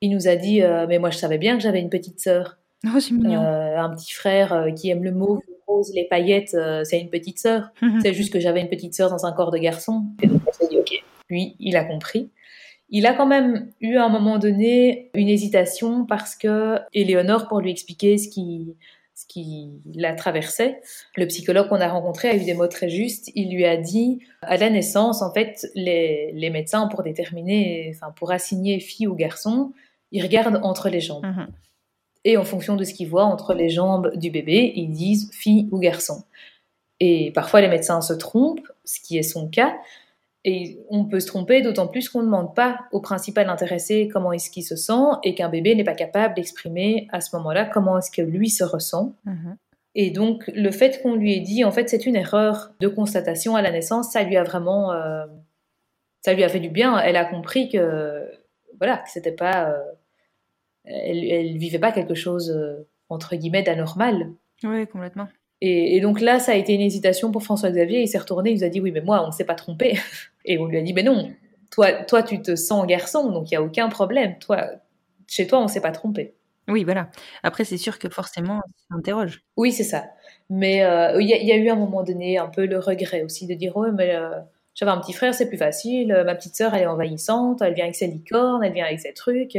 C: Il nous a dit, euh, mais moi je savais bien que j'avais une petite sœur.
B: Oh, c'est mignon.
C: Un petit frère qui aime le le rose, les paillettes, c'est une petite sœur. Mhm. c'est juste que j'avais une petite sœur dans un corps de garçon. Et donc on s'est dit, ok. Lui, il a compris. Il a quand même eu à un moment donné une hésitation parce que Éléonore, pour lui expliquer ce qui, ce qui la traversait, le psychologue qu'on a rencontré a eu des mots très justes. Il lui a dit, à la naissance, en fait, les, les médecins, pour déterminer, enfin, pour assigner fille ou garçon, ils regardent entre les jambes. Mhm. Et en fonction de ce qu'ils voient entre les jambes du bébé, ils disent fille ou garçon. Et parfois, les médecins se trompent, ce qui est son cas. Et on peut se tromper, d'autant plus qu'on ne demande pas au principal intéressé comment est-ce qu'il se sent et qu'un bébé n'est pas capable d'exprimer à ce moment-là comment est-ce que lui se ressent. Mhm. Et donc, le fait qu'on lui ait dit, en fait, c'est une erreur de constatation à la naissance, ça lui a vraiment, euh, ça lui a fait du bien. Elle a compris que, voilà, que c'était pas, euh, elle, elle vivait pas quelque chose euh, entre guillemets d'anormal.
B: Oui, complètement.
C: Et, donc là, ça a été une hésitation pour François-Xavier. Il s'est retourné, il nous a dit oui, mais moi, on ne s'est pas trompé. Et on lui a dit mais non, toi, toi, tu te sens garçon, donc il y a aucun problème. Toi, chez toi, on ne s'est pas trompé.
B: Oui, voilà. Après, c'est sûr que forcément, ça interroge.
C: Oui, c'est ça. Mais euh, il y, a eu à un moment donné un peu le regret aussi de dire oui, mais euh, j'avais un petit frère, c'est plus facile. Ma petite sœur, elle est envahissante, elle vient avec ses licornes, elle vient avec ses trucs.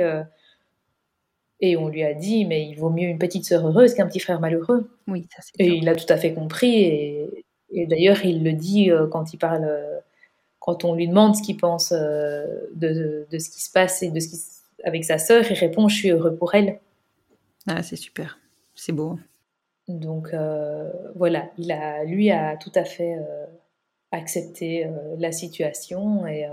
C: Et on lui a dit, mais il vaut mieux une petite sœur heureuse qu'un petit frère malheureux.
B: Oui, ça c'est.
C: Et il a tout à fait compris. Et, d'ailleurs, il le dit euh, quand il parle, euh, quand on lui demande ce qu'il pense euh, de, de, ce qui se passe et de ce qui avec sa sœur, il répond, je suis heureux pour elle.
B: Ah, c'est super, c'est beau.
C: Donc voilà, il a, lui a tout à fait accepté la situation et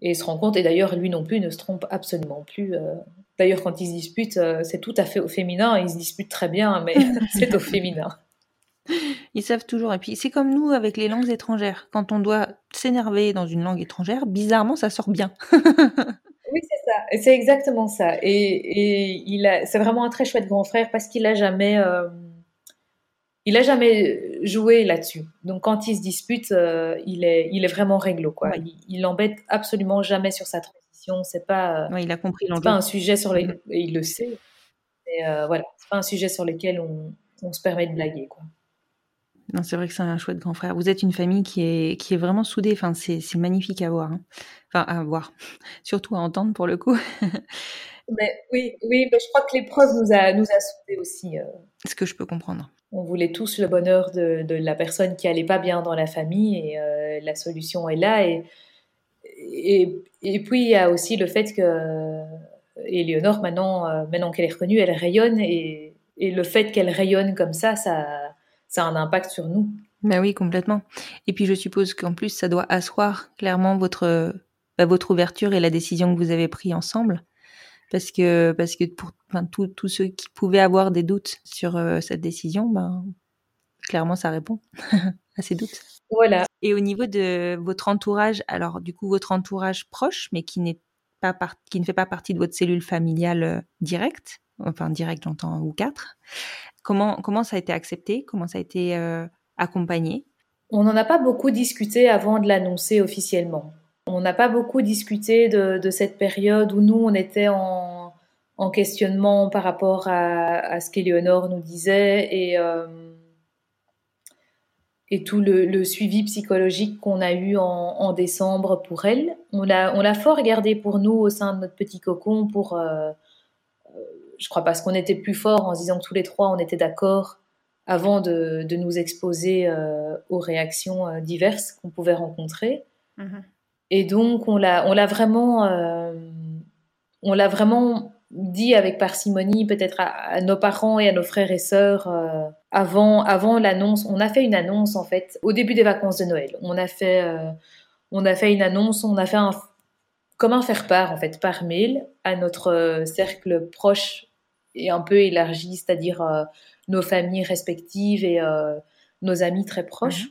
C: et se rend compte, et d'ailleurs lui non plus ne se trompe absolument plus. Euh. D'ailleurs quand ils se disputent, euh, c'est tout à fait au féminin, ils se disputent très bien, mais c'est au féminin.
B: Ils savent toujours. Et puis c'est comme nous avec les langues étrangères. Quand on doit s'énerver dans une langue étrangère, bizarrement ça sort bien.
C: oui, c'est ça. C'est exactement ça. Et, et il a, c'est vraiment un très chouette grand frère parce qu'il a jamais. Euh, il a jamais joué là-dessus. Donc quand il se dispute, euh, il est il est vraiment réglo quoi. Il, l'embête absolument jamais sur sa transition. C'est pas
B: il a compris
C: pas un sujet sur lequel mm. il le sait. Mais euh, voilà, c'est pas un sujet sur lequel on, on, se permet de blaguer quoi.
B: Non, c'est vrai que c'est un chouette grand frère. Vous êtes une famille qui est, qui est vraiment soudée. Enfin, c'est, magnifique à voir. Hein. Enfin, à voir. Surtout à entendre pour le coup.
C: mais, oui, oui, mais je crois que l'épreuve nous a, nous a soudés aussi. Euh.
B: Ce que je peux comprendre.
C: On voulait tous le bonheur de, la personne qui allait pas bien dans la famille et euh, la solution est là. Et, et, puis, il y a aussi le fait que Éléonore, maintenant, euh, maintenant qu'elle est reconnue, elle rayonne et, et le fait qu'elle rayonne comme ça, ça ça a un impact sur nous.
B: Ben oui, complètement. Et puis je suppose qu'en plus, ça doit asseoir clairement votre, bah, votre ouverture et la décision que vous avez prise ensemble. Parce que, parce que pour tous ceux qui pouvaient avoir des doutes sur euh, cette décision, ben, clairement, ça répond à ces doutes.
C: Voilà.
B: Et au niveau de votre entourage, alors du coup, votre entourage proche, mais qui n'est pas qui ne fait pas partie de votre cellule familiale euh, directe, enfin directe j'entends, ou quatre, Comment, comment ça a été accepté? Comment ça a été euh, accompagné?
C: On n'en a pas beaucoup discuté avant de l'annoncer officiellement. On n'a pas beaucoup discuté de, cette période où nous, on était en, questionnement par rapport à, ce qu'Éléonore nous disait et, euh, tout le, suivi psychologique qu'on a eu en, décembre pour elle. On l'a fort gardé pour nous au sein de notre petit cocon pour... Euh, je crois parce qu'on était plus fort en se disant que tous les trois on était d'accord avant de, nous exposer euh, aux réactions euh, diverses qu'on pouvait rencontrer. Mhm. Et donc on l'a, on l'a vraiment, euh, on l'a vraiment dit avec parcimonie, peut-être à, nos parents et à nos frères et sœurs avant, avant l'annonce. On a fait une annonce en fait au début des vacances de Noël. On a fait, on a fait une annonce, on a fait un comment faire part en fait par mail à notre cercle proche et un peu élargi, c'est-à-dire euh, nos familles respectives et euh, nos amis très proches. Mhm.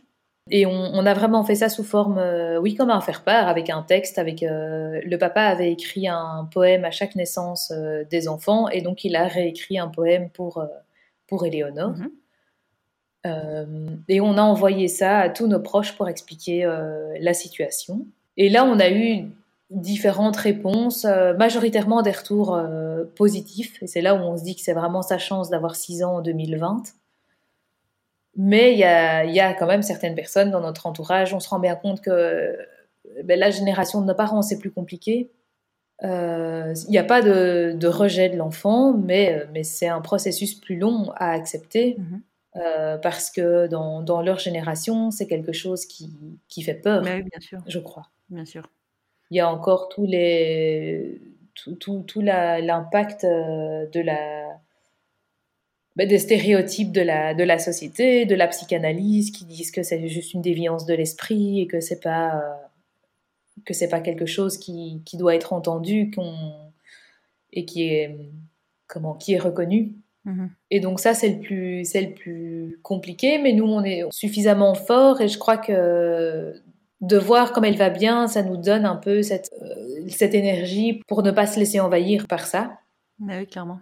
C: Et on, a vraiment fait ça sous forme, euh, oui, comme un faire-part, avec un texte. Avec le papa avait écrit un poème à chaque naissance des enfants, et donc il a réécrit un poème pour pour Éléonore. Mhm. et on a envoyé ça à tous nos proches pour expliquer la situation. Et là, on a eu différentes réponses, euh, majoritairement des retours euh, positifs. Et c'est là où on se dit que c'est vraiment sa chance d'avoir 6 ans en 2020. Mais il y a, y a, quand même certaines personnes dans notre entourage, on se rend bien compte que ben, la génération de nos parents, c'est plus compliqué. Euh, il n'y a pas de, de rejet de l'enfant, mais, mais c'est un processus plus long à accepter. Mhm. parce que dans, dans, leur génération, c'est quelque chose qui, qui fait peur,
B: bien sûr.
C: je crois.
B: Bien sûr
C: il y a encore tous les, tout, tout, tout l'impact euh, de la, ben, des stéréotypes de la, de la société, de la psychanalyse, qui disent que c'est juste une déviance de l'esprit et que c'est pas que c'est pas quelque chose qui, qui doit être entendu qu'on, et qui est comment qui est reconnu. Mm-hmm. Et donc ça c'est le plus c'est le plus compliqué, mais nous on est suffisamment fort et je crois que de voir comme elle va bien, ça nous donne un peu cette, euh, cette énergie pour ne pas se laisser envahir par ça.
B: Oui, clairement.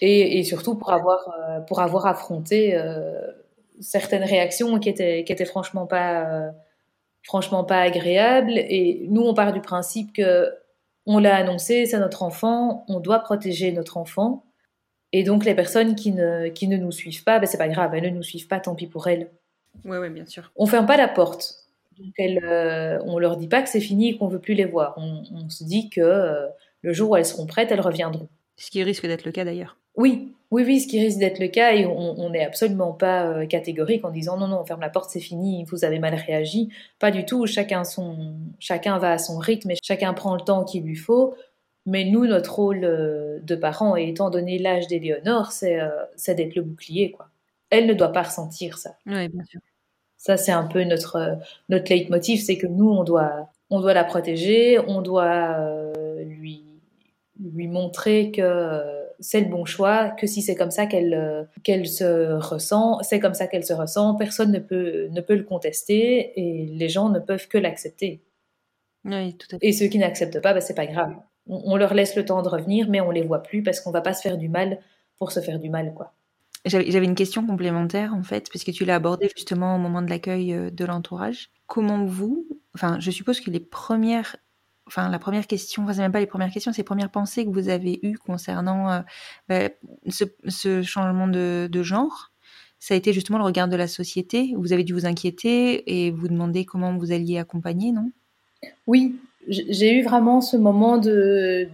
C: Et, et surtout pour avoir, euh, pour avoir affronté euh, certaines réactions qui étaient, qui étaient franchement pas, franchement pas agréables. Et nous, on part du principe que on l'a annoncé, c'est notre enfant, on doit protéger notre enfant. Et donc les personnes qui ne, qui ne nous suivent pas, ben c'est pas grave, elles ne nous suivent pas, tant pis pour elles.
B: Oui, oui, bien sûr.
C: On ferme pas la porte. Donc elles, euh, on leur dit pas que c'est fini et qu'on veut plus les voir. On, se dit que euh, le jour où elles seront prêtes, elles reviendront.
B: Ce qui risque d'être le cas d'ailleurs.
C: Oui, oui, oui, ce qui risque d'être le cas et on n'est absolument pas euh, catégorique en disant non, non, on ferme la porte, c'est fini, vous avez mal réagi. Pas du tout. Chacun son, chacun va à son rythme et chacun prend le temps qu'il lui faut. Mais nous, notre rôle de parents, et étant donné l'âge d'Éléonore, c'est d'être le bouclier, quoi. Elle ne doit pas ressentir ça.
B: Oui, bien sûr.
C: Ça, c'est un peu notre, notre leitmotiv, c'est que nous, on doit, on doit la protéger, on doit euh, lui, lui montrer que euh, c'est le bon choix, que si c'est comme ça qu'elle euh, qu'elle se ressent, c'est comme ça qu'elle se ressent, personne ne peut, ne peut le contester et les gens ne peuvent que l'accepter.
B: Oui, tout à
C: fait. Et ceux qui n'acceptent pas, bah, c'est pas grave. On, on, leur laisse le temps de revenir, mais on les voit plus parce qu'on va pas se faire du mal pour se faire du mal, quoi.
B: J'avais une question complémentaire en fait, parce que tu l'as abordé justement au moment de l'accueil euh, de l'entourage. Comment vous, enfin, je suppose que les premières, enfin, la première question, enfin, c'est même pas les premières questions, c'est les premières pensées que vous avez eues concernant euh, bah, ce, changement de, genre. ça a été justement le regard de la société. Vous avez dû vous inquiéter et vous demander comment vous alliez accompagner, non?
C: Oui, j'ai eu vraiment ce moment de,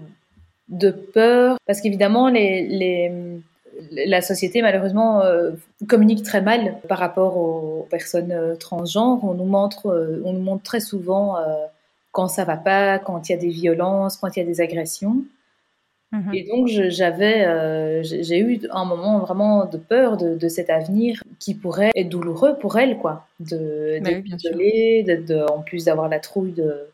C: peur parce qu'évidemment, la société, malheureusement, euh, communique très mal par rapport aux personnes euh, transgenres. On nous montre, on nous montre très souvent quand ça va pas, quand il y a des violences, quand il y a des agressions. Mhm. Et donc, j'avais, j'ai eu un moment vraiment de peur de, cet avenir qui pourrait être douloureux pour elle, quoi. De, bah de, en plus d'avoir la trouille de,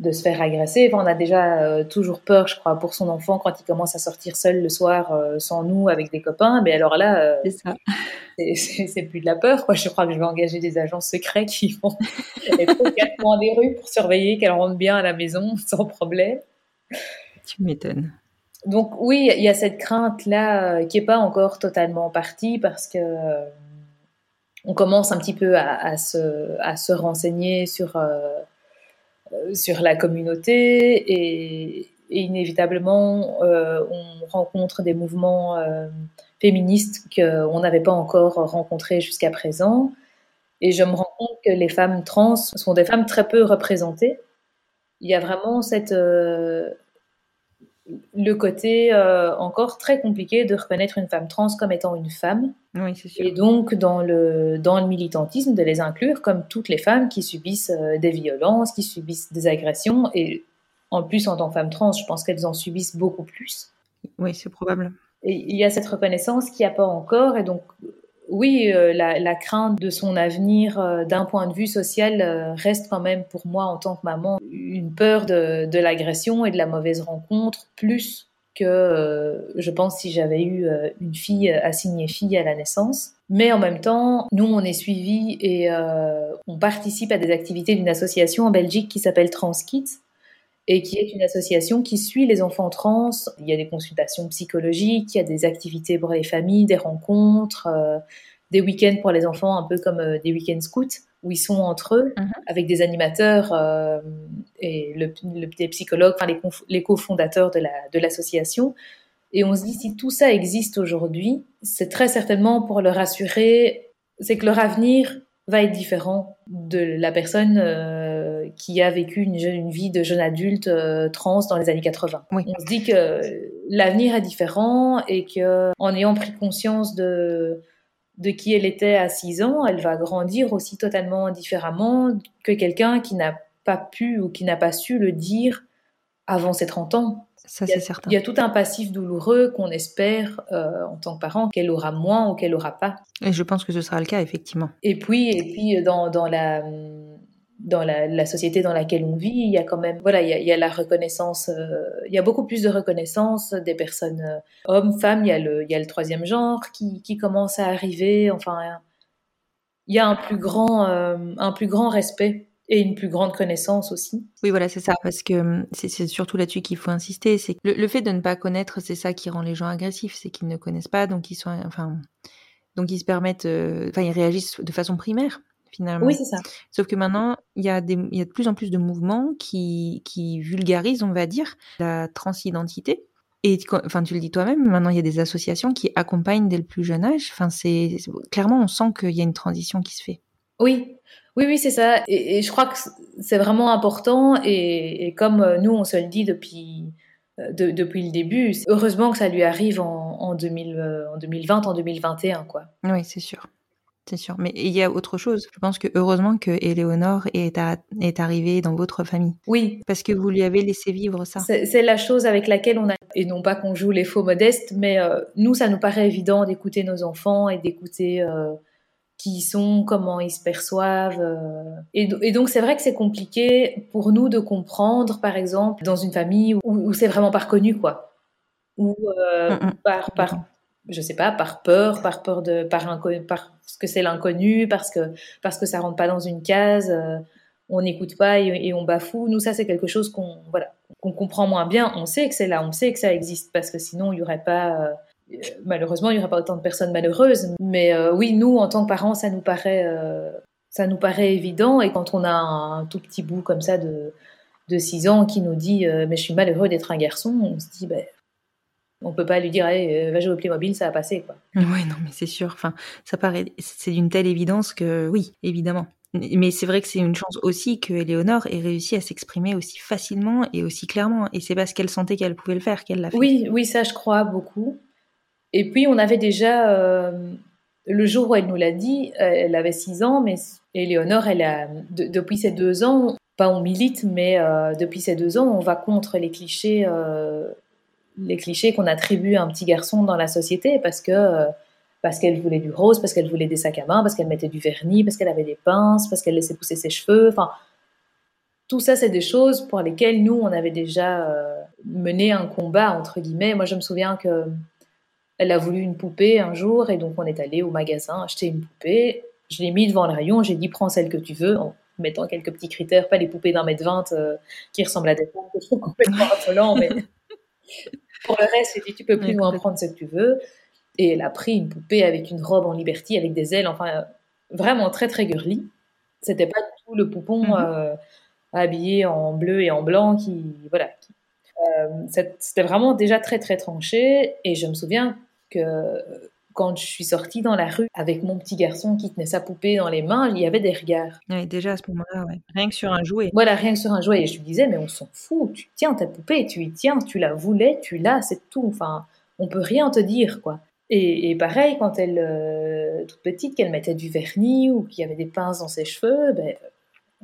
C: de se faire agresser. on a déjà euh, toujours peur, je crois, pour son enfant quand il commence à sortir seul le soir euh, sans nous avec des copains. Mais alors là, euh, c'est plus de la peur. Quoi. Je crois que je vais engager des agents secrets qui vont être mois des rues pour surveiller qu'elle rentre bien à la maison sans problème.
B: Tu m'étonnes.
C: Donc oui, il y a cette crainte là qui est pas encore totalement partie parce que on commence un petit peu à, se, à se renseigner sur euh, sur la communauté et, inévitablement euh, on rencontre des mouvements euh, féministes qu'on n'avait pas encore rencontrés jusqu'à présent. Et je me rends compte que les femmes trans sont des femmes très peu représentées. Il y a vraiment cette, le côté euh, encore très compliqué de reconnaître une femme trans comme étant une femme.
B: Oui, c'est sûr.
C: Et donc, dans le, dans le militantisme, de les inclure comme toutes les femmes qui subissent euh, des violences, qui subissent des agressions. Et en plus, en tant que femme trans, je pense qu'elles en subissent beaucoup plus.
B: Oui, c'est probable.
C: Et il y a cette reconnaissance qui n'y a pas encore. Et donc, oui, euh, la, crainte de son avenir euh, d'un point de vue social euh, reste quand même pour moi en tant que maman une peur de, l'agression et de la mauvaise rencontre plus que je pense si j'avais eu une fille assignée fille à la naissance. Mais en même temps, nous, on est suivis et on participe à des activités d'une association en Belgique qui s'appelle TransKids et qui est une association qui suit les enfants trans. Il y a des consultations psychologiques, il y a des activités pour les familles, des rencontres, euh, des week-ends pour les enfants, un peu comme euh, des week-ends scouts, où ils sont entre eux, mhm. avec des animateurs euh, et le, le, psychologues, enfin les, les cofondateurs de l'association. La, de et on se dit, si tout ça existe aujourd'hui, c'est très certainement pour leur assurer, c'est que leur avenir va être différent de la personne qui a vécu une, une, vie de jeune adulte euh, trans dans les années 80. On se dit que l'avenir est différent et que en ayant pris conscience de de qui elle était à 6 ans, elle va grandir aussi totalement différemment que quelqu'un qui n'a pas pu ou qui n'a pas su le dire avant ses 30 ans.
B: Ça, c'est certain.
C: Il y a tout un passif douloureux qu'on espère, euh, en tant que parent, qu'elle aura moins ou qu'elle aura pas.
B: Et je pense que ce sera le cas, effectivement.
C: Et puis, et puis dans, dans la dans la, société dans laquelle on vit, il y a quand même, voilà, il y a, la reconnaissance, euh, il y a beaucoup plus de reconnaissance des personnes euh, hommes, femmes, il y a le, il y a le troisième genre qui, commence à arriver, enfin, il y a un plus grand, euh, un plus grand respect et une plus grande connaissance aussi.
B: Oui, voilà, c'est ça, parce que hum, c'est surtout là-dessus qu'il faut insister, c'est le, le, fait de ne pas connaître, c'est ça qui rend les gens agressifs, c'est qu'ils ne connaissent pas, donc ils sont, enfin, donc ils se permettent, enfin, ils réagissent de façon primaire finalement.
C: Oui, c'est ça.
B: Sauf que maintenant, il y, a y de plus en plus de mouvements qui, qui vulgarisent, on va dire, la transidentité. Et enfin, tu le dis toi-même, maintenant il y a des associations qui accompagnent dès le plus jeune âge. Enfin, c'est clairement, on sent qu'il y a une transition qui se fait.
C: Oui, oui, oui, c'est ça. Et, je crois que c'est vraiment important. Et, comme euh, nous, on se le dit depuis euh, depuis le début, heureusement que ça lui arrive en, en, 2000, euh, en 2020, en 2021, quoi.
B: Oui, c'est sûr c'est sûr. Mais il y a autre chose. Je pense que heureusement que Éléonore est, est arrivée dans votre famille.
C: Oui.
B: Parce que vous lui avez laissé vivre ça.
C: C'est la chose avec laquelle on a, et non pas qu'on joue les faux modestes, mais euh, nous, ça nous paraît évident d'écouter nos enfants et d'écouter euh, qui ils sont, comment ils se perçoivent. Euh. Et, donc, c'est vrai que c'est compliqué pour nous de comprendre, par exemple, dans une famille où, c'est vraiment pas reconnu, quoi. Ou mm, mm. par, par, je sais pas, par peur, par peur de, par, parce que c'est l'inconnu, parce que, parce que ça rentre pas dans une case, euh, on n'écoute pas et, on bafoue. Nous, ça, c'est quelque chose qu'on, voilà, qu'on comprend moins bien. On sait que c'est là, on sait que ça existe, parce que sinon, il y aurait pas, euh, malheureusement, il y aurait pas autant de personnes malheureuses. Mais euh, oui, nous, en tant que parents, ça nous paraît, ça nous paraît évident. Et quand on a un, tout petit bout comme ça de, de 6 ans qui nous dit, mais je suis malheureux d'être un garçon, on se dit, ben, On peut pas lui dire, hey, va jouer au Playmobil, ça va passer, quoi.
B: Oui, non, mais c'est sûr. Enfin, ça paraît, c'est d'une telle évidence que oui, évidemment. Mais c'est vrai que c'est une chance aussi que Éléonore ait réussi à s'exprimer aussi facilement et aussi clairement. Et c'est parce qu'elle sentait qu'elle pouvait le faire qu'elle l'a fait.
C: Oui, oui, ça je crois beaucoup. Et puis on avait déjà, euh, le jour où elle nous l'a dit, elle avait 6 ans, mais Éléonore, elle a, depuis ses deux ans, pas on milite, mais euh, depuis ces deux ans, on va contre les clichés, euh, les clichés qu'on attribue à un petit garçon dans la société parce que parce qu'elle voulait du rose, parce qu'elle voulait des sacs à main, parce qu'elle mettait du vernis, parce qu'elle avait des pinces, parce qu'elle laissait pousser ses cheveux. Enfin, tout ça, c'est des choses pour lesquelles nous, on avait déjà euh, mené un combat entre guillemets. Moi, je me souviens que elle a voulu une poupée un jour, et donc on est allé au magasin acheter une poupée. Je l'ai mis devant le rayon, j'ai dit prends celle que tu veux, en mettant quelques petits critères, pas les poupées d'un mètre vingt euh, qui ressemblent à des femmes, complètement mais pour le reste, j'ai dit tu peux plus nous en prendre ce que tu veux. Et elle a pris une poupée avec une robe en liberté, avec des ailes, enfin, vraiment très, très girly. C'était pas tout le poupon mhm. euh, habillé en bleu et en blanc qui, voilà. Euh, c'était vraiment déjà très, très tranché. Et je me souviens que quand je suis sortie dans la rue avec mon petit garçon qui tenait sa poupée dans les mains, il y avait des regards.
B: Oui, déjà à ce moment-là, ouais. rien que sur un jouet.
C: Voilà, rien que sur un jouet. Et je lui disais, mais on s'en fout, tu tiens ta poupée, tu y tiens, tu la voulais, tu l'as, c'est tout. Enfin, on peut rien te dire, quoi. Et, pareil, quand elle, euh, toute petite, qu'elle mettait du vernis ou qu'il y avait des pinces dans ses cheveux, ben,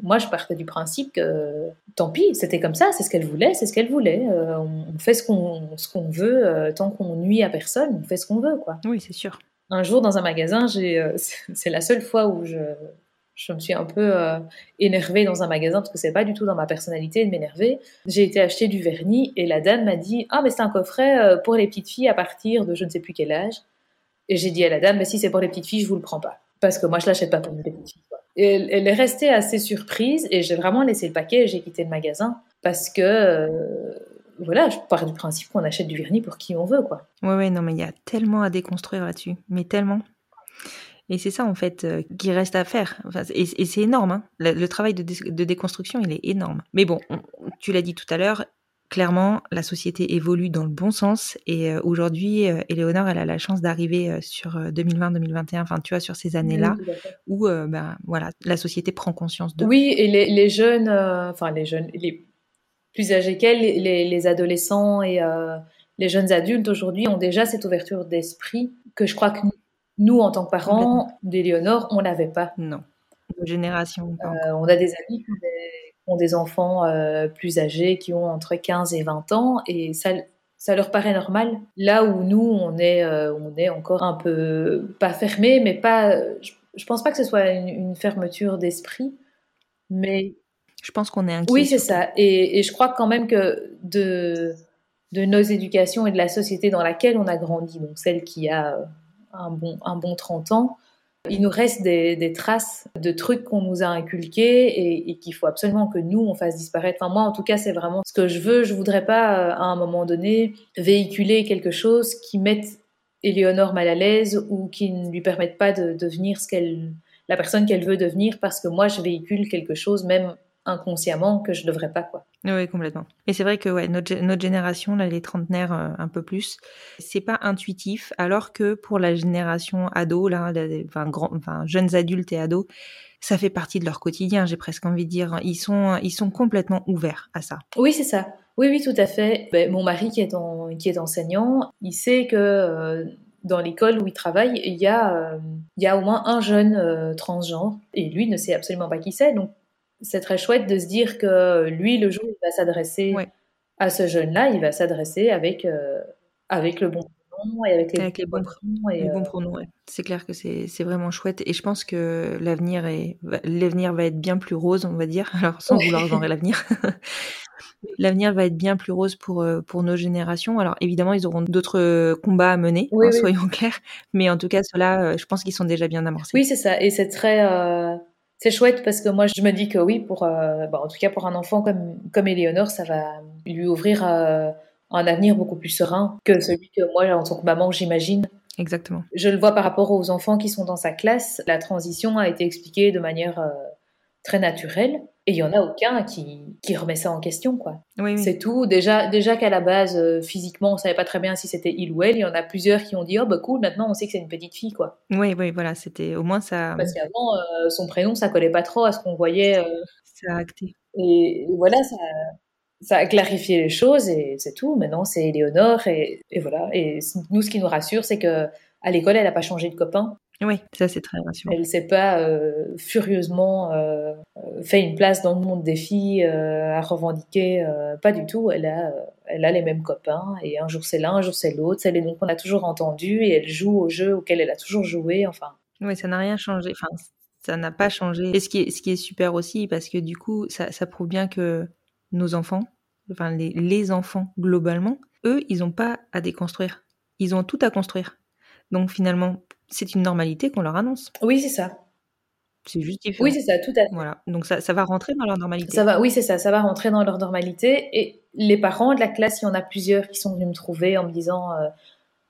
C: moi je partais du principe que tant pis, c'était comme ça, c'est ce qu'elle voulait, c'est ce qu'elle voulait. Euh, on fait ce qu'on ce qu'on veut, euh, tant qu'on nuit à personne, on fait ce qu'on veut. quoi.
B: Oui, c'est sûr.
C: Un jour dans un magasin, j'ai, c'est la seule fois où je, je me suis un peu euh, énervée dans un magasin parce que c'est pas du tout dans ma personnalité de m'énerver. J'ai été acheter du vernis et la dame m'a dit ah mais c'est un coffret euh, pour les petites filles à partir de je ne sais plus quel âge. Et j'ai dit à la dame mais si c'est pour les petites filles je vous le prends pas parce que moi je l'achète pas pour une petite fille. Elle, est restée assez surprise et j'ai vraiment laissé le paquet et j'ai quitté le magasin parce que euh, voilà, je pars du principe qu'on achète du vernis pour qui on veut, quoi.
B: Ouais, ouais, non, mais il y a tellement à déconstruire là-dessus, mais tellement. Et c'est ça, en fait, euh, qui reste à faire. et, c'est énorme. Hein. Le, travail de, déconstruction, il est énorme. Mais bon, tu l'as dit tout à l'heure, clairement, la société évolue dans le bon sens. Et euh, aujourd'hui, euh, Éléonore, elle a la chance d'arriver sur 2020-2021, enfin, tu vois, sur ces années-là, où ben, voilà, la société prend conscience de.
C: Oui, et les, jeunes, enfin, les jeunes, les plus âgés qu'elle, les, les, adolescents et les jeunes adultes aujourd'hui ont déjà cette ouverture d'esprit que je crois que nous, en tant que parents d'Éléonore, on l'avait pas.
B: Non. De génération.
C: Euh, on a des amis qui ont des, enfants euh, plus âgés, qui ont entre 15 et 20 ans, et ça, ça leur paraît normal. Là où nous, on est, euh, on est encore un peu, pas fermé, mais pas. Je, je pense pas que ce soit une, fermeture d'esprit, mais.
B: Je pense qu'on est inquiet.
C: Oui, c'est ça. Et, et, je crois quand même que de, de nos éducations et de la société dans laquelle on a grandi, donc celle qui a un bon, un bon 30 ans, il nous reste des, traces de trucs qu'on nous a inculqués et, qu'il faut absolument que nous, on fasse disparaître. Enfin, moi, en tout cas, c'est vraiment ce que je veux. Je voudrais pas, euh, à un moment donné, véhiculer quelque chose qui mette Éléonore mal à l'aise ou qui ne lui permette pas de devenir ce qu'elle, la personne qu'elle veut devenir parce que moi, je véhicule quelque chose, même inconsciemment que je devrais pas quoi.
B: Oui, complètement. Et c'est vrai que ouais, notre, notre génération, là, les trentenaires euh, un peu plus, c'est pas intuitif, alors que pour la génération ado, là, enfin, grand, enfin, jeunes adultes et ados, ça fait partie de leur quotidien, j'ai presque envie de dire. Ils sont, ils sont complètement ouverts à ça.
C: Oui, c'est ça. Oui, oui, tout à fait. Ben, mon mari qui est, en, qui est enseignant, il sait que euh, dans l'école où il travaille, il y, a, euh, il y a au moins un jeune transgenre, et lui ne sait absolument pas qui c'est, donc c'est très chouette de se dire que lui, le jour où il va s'adresser à ce jeune-là, il va s'adresser avec, euh, avec le bon pronom et avec les, bons pronoms.
B: les bons euh, pronoms C'est clair que c'est vraiment chouette. Et je pense que l'avenir est l'avenir va être bien plus rose, on va dire. Alors, sans vouloir genrer l'avenir. L'avenir va être bien plus rose pour, euh, pour nos générations. Alors évidemment, ils auront d'autres combats à mener, hein, soyons clairs. Mais en tout cas, ceux-là, je pense qu'ils sont déjà bien amorcés.
C: Oui, c'est ça. Et c'est très, c'est chouette parce que moi je me dis que oui pour euh, bah, en tout cas pour un enfant comme comme Éléonore ça va lui ouvrir euh, un avenir beaucoup plus serein que celui que moi en tant que maman j'imagine.
B: Exactement.
C: Je le vois par rapport aux enfants qui sont dans sa classe. La transition a été expliquée de manière euh, très naturel. Et il y en a aucun qui, qui remet ça en question, quoi.
B: Oui, oui.
C: C'est tout. Déjà, déjà qu'à la base, euh, physiquement, on savait pas très bien si c'était il ou elle. Il y en a plusieurs qui ont dit, oh bah cool, maintenant on sait que c'est une petite fille, quoi.
B: Oui, oui, voilà, c'était au moins ça.
C: Parce qu'avant, euh, son prénom, ça collait pas trop à ce qu'on voyait. euh,
B: Ça a acté.
C: et voilà, ça, ça a clarifié les choses et c'est tout. Maintenant, c'est Éléonore et, et voilà. Et nous, ce qui nous rassure, c'est que à l'école, elle n'a pas changé de copain.
B: Oui, ça c'est très rassurant.
C: Elle s'est pas euh, furieusement euh, euh, fait une place dans le monde des filles euh, à revendiquer. pas du tout. Elle a, elle a les mêmes copains et un jour c'est l'un, un jour c'est l'autre. C'est les noms qu'on a toujours entendus et elle joue au jeu auquel elle a toujours joué. Enfin,
B: Oui, ça n'a rien changé. Enfin, ça n'a pas changé. Et ce qui est, ce qui est super aussi, parce que du coup, ça, ça prouve bien que nos enfants, enfin les, les enfants globalement, eux, ils n'ont pas à déconstruire. Ils ont tout à construire. Donc finalement, c'est une normalité qu'on leur annonce.
C: oui, c'est ça.
B: C'est juste différent.
C: Oui, c'est ça, tout à fait.
B: Voilà. Donc ça, ça va rentrer dans leur normalité.
C: Ça va, oui, c'est ça, ça va rentrer dans leur normalité. Et les parents de la classe, il y en a plusieurs qui sont venus me trouver en me disant euh,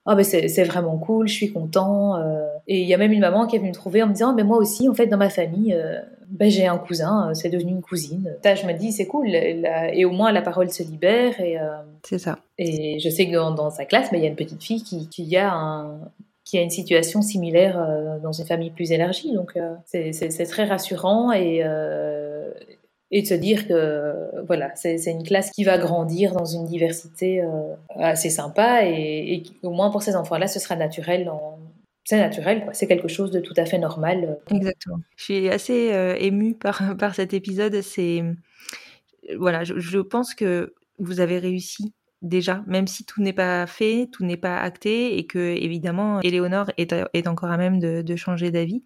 C: Ah, ben c'est vraiment cool, je suis content. euh. Et il y a même une maman qui est venue me trouver en me disant Mais moi aussi, en fait, dans ma famille, euh, ben, j'ai un cousin, euh, c'est devenu une cousine. Ça, je me dis C'est cool. la- Et au moins, la parole se libère. Et,
B: C'est ça.
C: et je sais que dans, dans sa classe, ben, il y a une petite fille qui, qui a un qui a une situation similaire euh, dans une famille plus élargie. Donc, euh, c'est- très rassurant et, euh, et de se dire que voilà, c'est une classe qui va grandir dans une diversité assez sympa et, au moins pour ces enfants-là, ce sera naturel. C'est naturel. C'est quelque chose de tout à fait normal.
B: Exactement. Je suis assez émue par, par cet épisode. C'est voilà, je pense que vous avez réussi déjà, même si tout n'est pas fait, tout n'est pas acté, et que évidemment, Éléonore est, est encore à même de, de changer d'avis.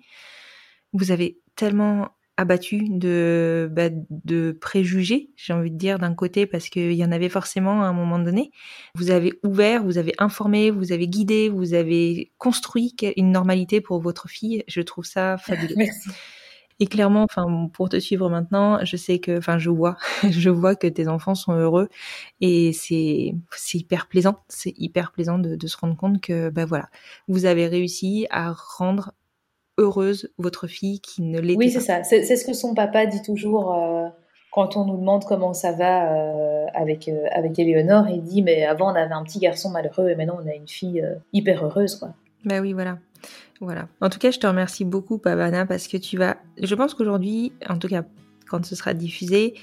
B: Vous avez tellement abattu de, bah, de préjugés, j'ai envie de dire d'un côté, parce qu'il y en avait forcément à un moment donné. Vous avez ouvert, vous avez informé, vous avez guidé, vous avez construit une normalité pour votre fille. Je trouve ça fabuleux.
C: Merci.
B: Et clairement, enfin, pour te suivre maintenant, je sais que, enfin, je vois, je vois que tes enfants sont heureux et c'est, c'est hyper plaisant. C'est hyper plaisant de, de se rendre compte que, ben voilà, vous avez réussi à rendre heureuse votre fille qui ne l'était
C: Oui,
B: pas.
C: c'est ça. C'est c'est ce que son papa dit toujours euh, quand on nous demande comment ça va euh, avec, euh, avec Éléonore. Il dit Mais avant, on avait un petit garçon malheureux et maintenant, on a une fille euh, hyper heureuse. Quoi.
B: Bah oui, voilà. Voilà. En tout cas, je te remercie beaucoup, Pavana, parce que tu vas. Je pense qu'aujourd'hui, en tout cas, quand ce sera diffusé,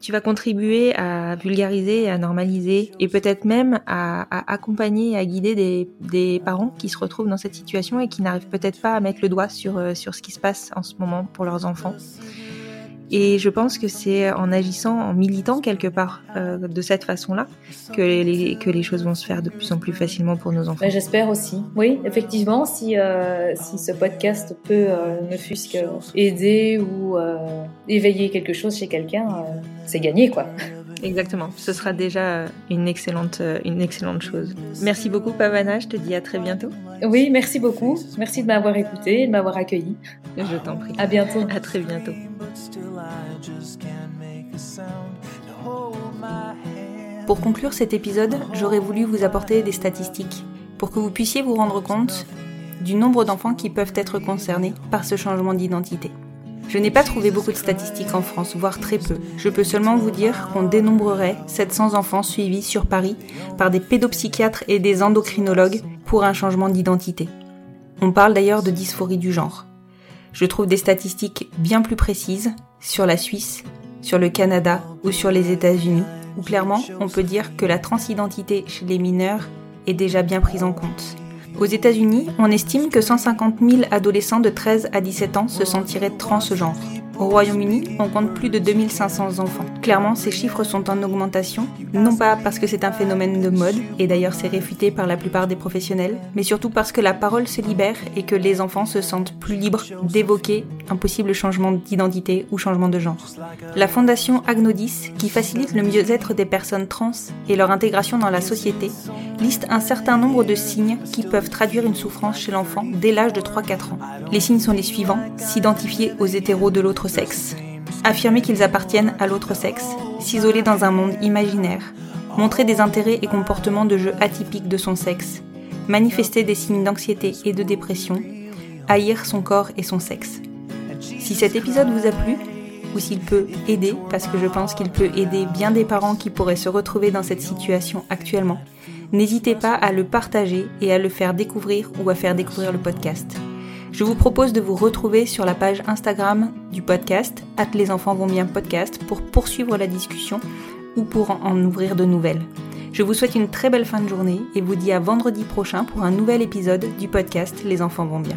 B: tu vas contribuer à vulgariser, à normaliser, et peut-être même à, à accompagner, à guider des, parents qui se retrouvent dans cette situation et qui n'arrivent peut-être pas à mettre le doigt sur, euh, sur ce qui se passe en ce moment pour leurs enfants. Et je pense que c'est en agissant, en militant quelque part euh, de cette façon-là, que les, que les choses vont se faire de plus en plus facilement pour nos enfants.
C: Ben, J'espère aussi. Oui, effectivement, si, euh, si ce podcast peut euh, ne fût-ce que aider ou éveiller quelque chose chez quelqu'un, c'est gagné. quoi.
B: Exactement, ce sera déjà une excellente, euh, une excellente chose. Merci beaucoup Pavana, je te dis à très bientôt.
C: Oui, merci beaucoup. Merci de m'avoir écouté et de m'avoir accueilli.
B: Je t'en prie.
C: À bientôt.
B: À très bientôt. Pour conclure cet épisode, j'aurais voulu vous apporter des statistiques pour que vous puissiez vous rendre compte du nombre d'enfants qui peuvent être concernés par ce changement d'identité. Je n'ai pas trouvé beaucoup de statistiques en France, voire très peu. Je peux seulement vous dire qu'on dénombrerait 700 enfants suivis sur Paris par des pédopsychiatres et des endocrinologues pour un changement d'identité. On parle d'ailleurs de dysphorie du genre. Je trouve des statistiques bien plus précises sur la Suisse, sur le Canada ou sur les États-Unis, où clairement on peut dire que la transidentité chez les mineurs est déjà bien prise en compte. Aux États-Unis, on estime que 150 000 adolescents de 13 à 17 ans se sentiraient transgenres. Au Royaume-Uni, on compte plus de 2500 enfants. Clairement, ces chiffres sont en augmentation, non pas parce que c'est un phénomène de mode, et d'ailleurs c'est réfuté par la plupart des professionnels, mais surtout parce que la parole se libère et que les enfants se sentent plus libres d'évoquer un possible changement d'identité ou changement de genre. La fondation Agnodis, qui facilite le mieux-être des personnes trans et leur intégration dans la société, liste un certain nombre de signes qui peuvent traduire une souffrance chez l'enfant dès l'âge de 3-4 ans. Les signes sont les suivants s'identifier aux hétéros de l'autre sexe, affirmer qu'ils appartiennent à l'autre sexe, s'isoler dans un monde imaginaire, montrer des intérêts et comportements de jeu atypiques de son sexe, manifester des signes d'anxiété et de dépression, haïr son corps et son sexe. Si cet épisode vous a plu, ou s'il peut aider, parce que je pense qu'il peut aider bien des parents qui pourraient se retrouver dans cette situation actuellement, n'hésitez pas à le partager et à le faire découvrir ou à faire découvrir le podcast. Je vous propose de vous retrouver sur la page Instagram du podcast, at les enfants vont bien podcast, pour poursuivre la discussion ou pour en ouvrir de nouvelles. Je vous souhaite une très belle fin de journée et vous dis à vendredi prochain pour un nouvel épisode du podcast Les enfants vont bien.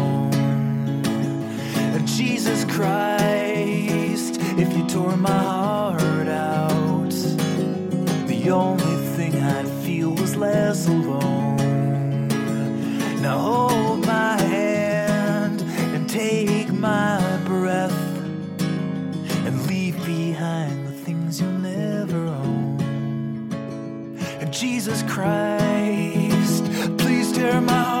A: Jesus Christ, if you tore my heart out, the only thing I'd feel was less alone. Now hold my hand and take my breath and leave behind the things you'll never own. Jesus Christ, please tear my heart